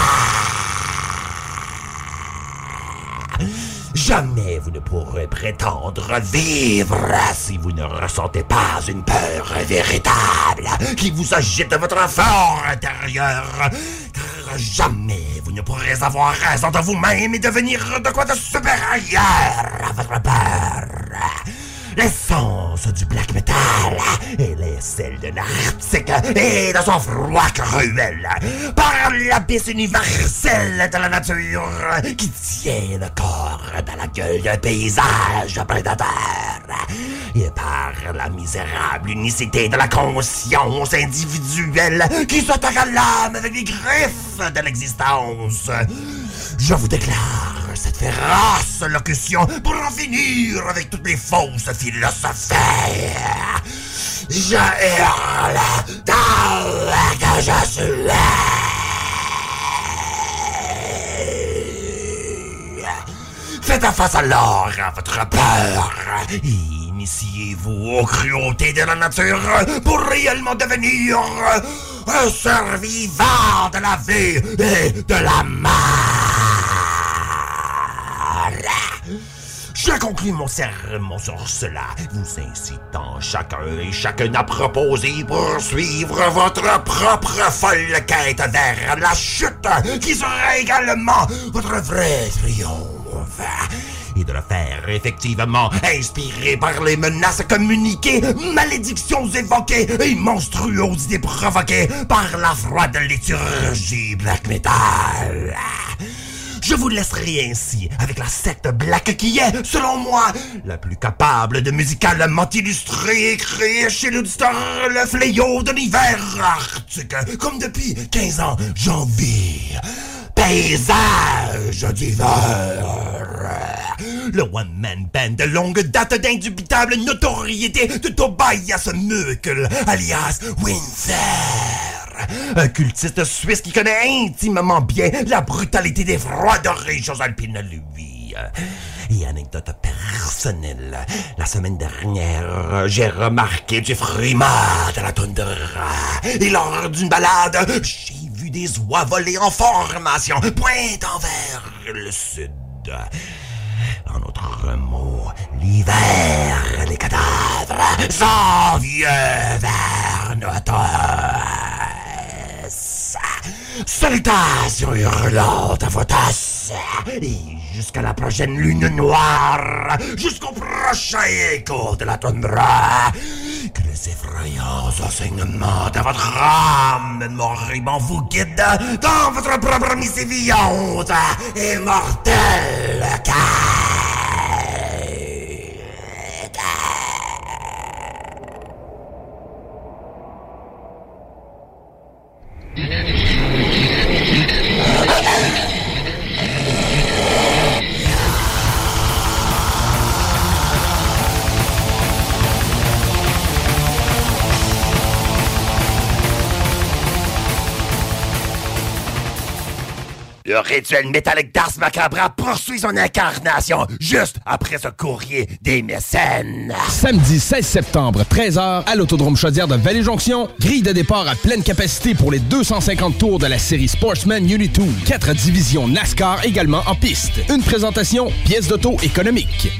L: Jamais vous ne pourrez prétendre vivre si vous ne ressentez pas une peur véritable qui vous agite de votre fort intérieur. Car jamais vous ne pourrez avoir raison de vous-même et devenir de quoi de supérieur à votre peur. L'essence du black metal, elle est celle d'un arctique et de son froid cruel. Par l'abysse universel de la nature qui tient le corps dans la gueule d'un paysage prédateur. Et par la misérable unicité de la conscience individuelle qui s'attaque à l'âme avec les griffes de l'existence. Je vous déclare cette féroce locution pour finir avec toutes les fausses philosophies. Je hurle dans que je suis. Faites face alors à votre peur. Initiez-vous aux cruautés de la nature pour réellement devenir un survivant de la vie et de la mort. Je conclus mon serment sur cela, vous incitant chacun et chacune à proposer pour suivre votre propre folle quête vers la chute, qui sera également votre vrai triomphe. Et de le faire effectivement inspiré par les menaces communiquées, malédictions évoquées et monstruosités provoquées par la froide liturgie black metal. Je vous laisserai ainsi avec la secte black qui est, selon moi, la plus capable de musicalement illustrer et créer chez l'auditeur le fléau de l'hiver arctique, comme depuis 15 ans j'en vis. Paysage d'hiver. Le one-man band de longue date d'indubitable notoriété de Tobias Muckle, alias Winter. Un cultiste suisse qui connaît intimement bien la brutalité des froides régions alpines, lui. Et anecdote personnelle, la semaine dernière, j'ai remarqué du frimat de la toundra. Et lors d'une balade, j'ai vu des oies voler en formation, pointant vers le sud. En d'autres mots, l'hiver, les cadavres s'envieux vers notre Salutations hurlantes à vos tasses. Et jusqu'à la prochaine lune noire Jusqu'au prochain écho de la toundra Que les effrayants enseignements de votre âme moribond vous guident Dans votre propre missévillante et mortelle Le rituel métallique d'Ars Macabra poursuit son incarnation juste après ce courrier des mécènes.
G: Samedi 16 septembre, 13h, à l'Autodrome Chaudière de Vallée-Jonction. Grille de départ à pleine capacité pour les 250 tours de la série Sportsman Unitoon. Quatre divisions NASCAR également en piste. Une présentation, pièce d'auto économique.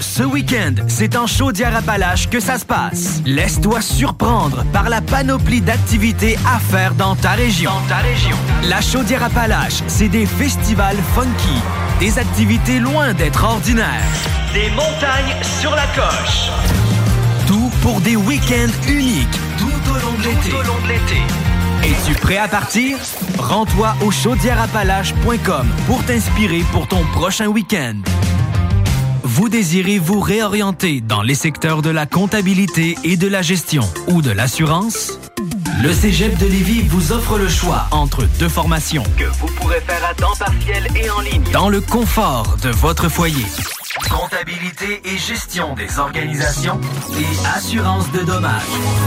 F: Ce week-end, c'est en Chaudière-Appalaches que ça se passe. Laisse-toi surprendre par la panoplie d'activités à faire dans ta région. Dans ta région. La Chaudière-Appalaches, c'est des festivals funky, des activités loin d'être ordinaires, des montagnes sur la coche. Tout pour des week-ends uniques tout au long de l'été. Tout au long de l'été. Es-tu prêt à partir? Rends-toi au chaudièreappalaches.com pour t'inspirer pour ton prochain week-end. Vous désirez vous réorienter dans les secteurs de la comptabilité et de la gestion ou de l'assurance? Le Cégep de Lévis vous offre le choix entre deux formations que vous pourrez faire à temps partiel et en ligne dans le confort de votre foyer. Comptabilité et gestion des organisations et assurance de dommages.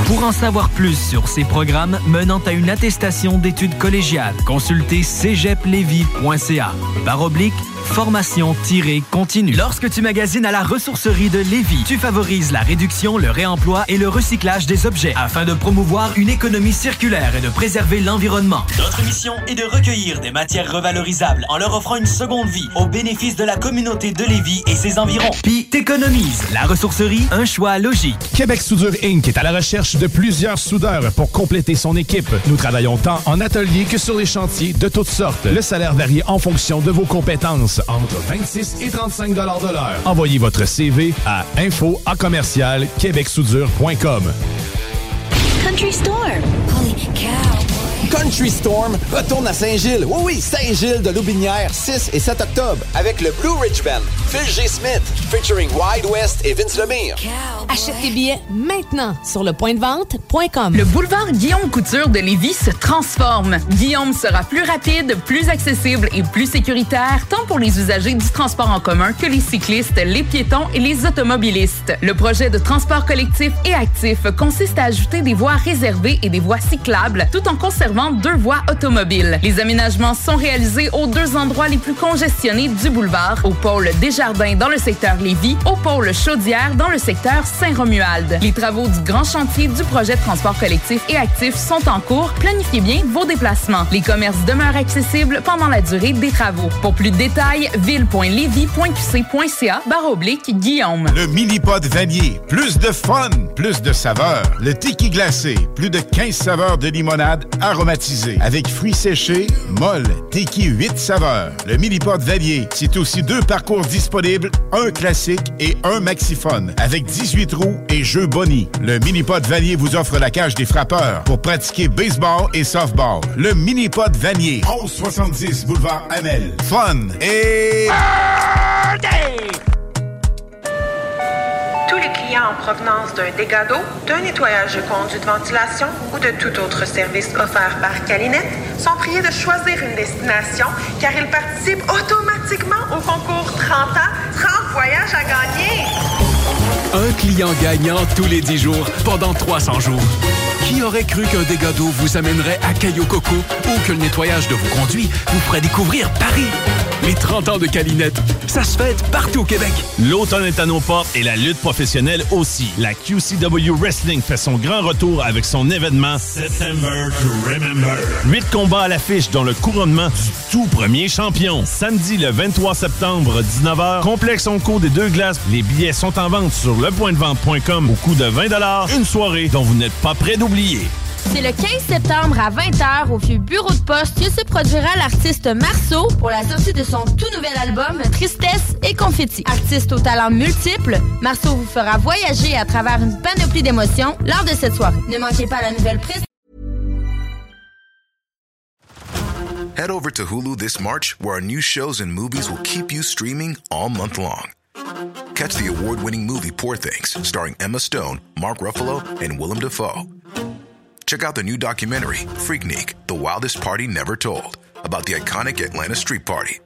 F: Pour en savoir plus sur ces programmes menant à une attestation d'études collégiales, consultez cégeplevy.ca. Barre oblique, formation-continue. Lorsque tu magasines à la ressourcerie de Lévis, tu favorises la réduction, le réemploi et le recyclage des objets afin de promouvoir une économie circulaire et de préserver l'environnement. Notre mission est de recueillir des matières revalorisables en leur offrant une seconde vie au bénéfice de la communauté de Lévis et ses environs. Puis t'économises. La ressourcerie, un choix logique.
G: Québec Soudure Inc. est à la recherche de plusieurs soudeurs pour compléter son équipe. Nous travaillons tant en atelier que sur les chantiers de toutes sortes. Le salaire varie en fonction de vos compétences, entre 26 et 35 de l'heure. Envoyez votre CV à info à commercial québecsoudure.com.
R: Country Storm. Holy cow. Country Storm retourne à Saint-Gilles. Oui, oui, Saint-Gilles de Loubinière, 6 et 7 octobre, avec le Blue Ridge Band, Phil G. Smith, featuring Wide West et Vince Lemire.
C: Achète tes billets maintenant sur le point de vente.com.
S: Le boulevard Guillaume Couture de Lévis se transforme. Guillaume sera plus rapide, plus accessible et plus sécuritaire, tant pour les usagers du transport en commun que les cyclistes, les piétons et les automobilistes. Le projet de transport collectif et actif consiste à ajouter des voies réservées et des voies cyclables, tout en conservant deux voies automobiles. Les aménagements sont réalisés aux deux endroits les plus congestionnés du boulevard, au pôle Desjardins dans le secteur Lévis, au pôle Chaudière dans le secteur Saint-Romuald. Les travaux du grand chantier du projet de transport collectif et actif sont en cours. Planifiez bien vos déplacements. Les commerces demeurent accessibles pendant la durée des travaux. Pour plus de détails, ville.levy.qc.ca barre oblique Guillaume.
T: Le mini-pod vanier. Plus de fun, plus de saveurs. Le tiki glacé. Plus de 15 saveurs de limonade Avec fruits séchés, molle, tiki 8 saveurs. Le mini-pod vanier. C'est aussi deux parcours disponibles, un classique et un maxiphone. Avec 18 roues et jeux Bonnie. Le mini-pod vanier vous offre la cage des frappeurs pour pratiquer baseball et softball. Le mini-pod vanier. 1170 boulevard Amel. Fun et...
U: les clients en provenance d'un dégât d'eau, d'un nettoyage de conduits de ventilation ou de tout autre service offert par Calinette sont priés de choisir une destination car ils participent automatiquement au concours 30 ans, 30 voyages à gagner.
M: Un client gagnant tous les 10 jours pendant 300 jours. Qui aurait cru qu'un dégât d'eau vous amènerait à Caillou Coco ou que le nettoyage de vos conduits vous ferait découvrir Paris? Les 30 ans de Calinette, ça se fête partout au Québec.
J: L'automne est à nos portes et la lutte professionnelle aussi. La QCW Wrestling fait son grand retour avec son événement September to Remember. Huit combats à l'affiche dont le couronnement du tout premier champion. Samedi le 23 septembre, 19h, complexe en cours des deux glaces. Les billets sont en vente sur lepointdevente.com au coût de 20 Une soirée dont vous n'êtes pas prêt d'oublier.
V: C'est le 15 septembre à 20h au vieux bureau de poste que se produira l'artiste Marceau pour la sortie de son tout nouvel album Tristesse et Confetti. Artiste aux talents multiples, Marceau vous fera voyager à travers une panoplie d'émotions lors de cette soirée. Ne manquez pas la nouvelle prise.
W: Head over to Hulu this March, where our new shows and movies will keep you streaming all month long. Catch the award winning movie Poor Things, starring Emma Stone, Mark Ruffalo, and Willem Dafoe. Check out the new documentary, Freaknik The Wildest Party Never Told, about the iconic Atlanta Street Party.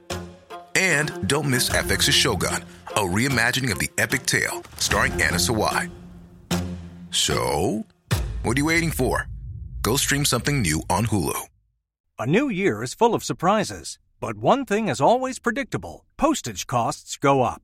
W: And don't miss FX's Shogun, a reimagining of the epic tale, starring Anna Sawai. So, what are you waiting for? Go stream something new on Hulu.
X: A new year is full of surprises, but one thing is always predictable postage costs go up.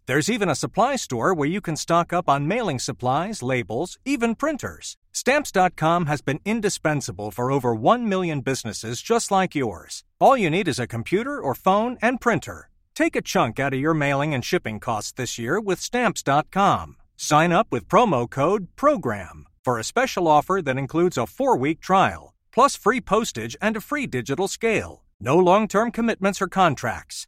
X: There's even a supply store where you can stock up on mailing supplies, labels, even printers. Stamps.com has been indispensable for over 1 million businesses just like yours. All you need is a computer or phone and printer. Take a chunk out of your mailing and shipping costs this year with Stamps.com. Sign up with promo code PROGRAM for a special offer that includes a four week trial, plus free postage and a free digital scale. No long term commitments or contracts.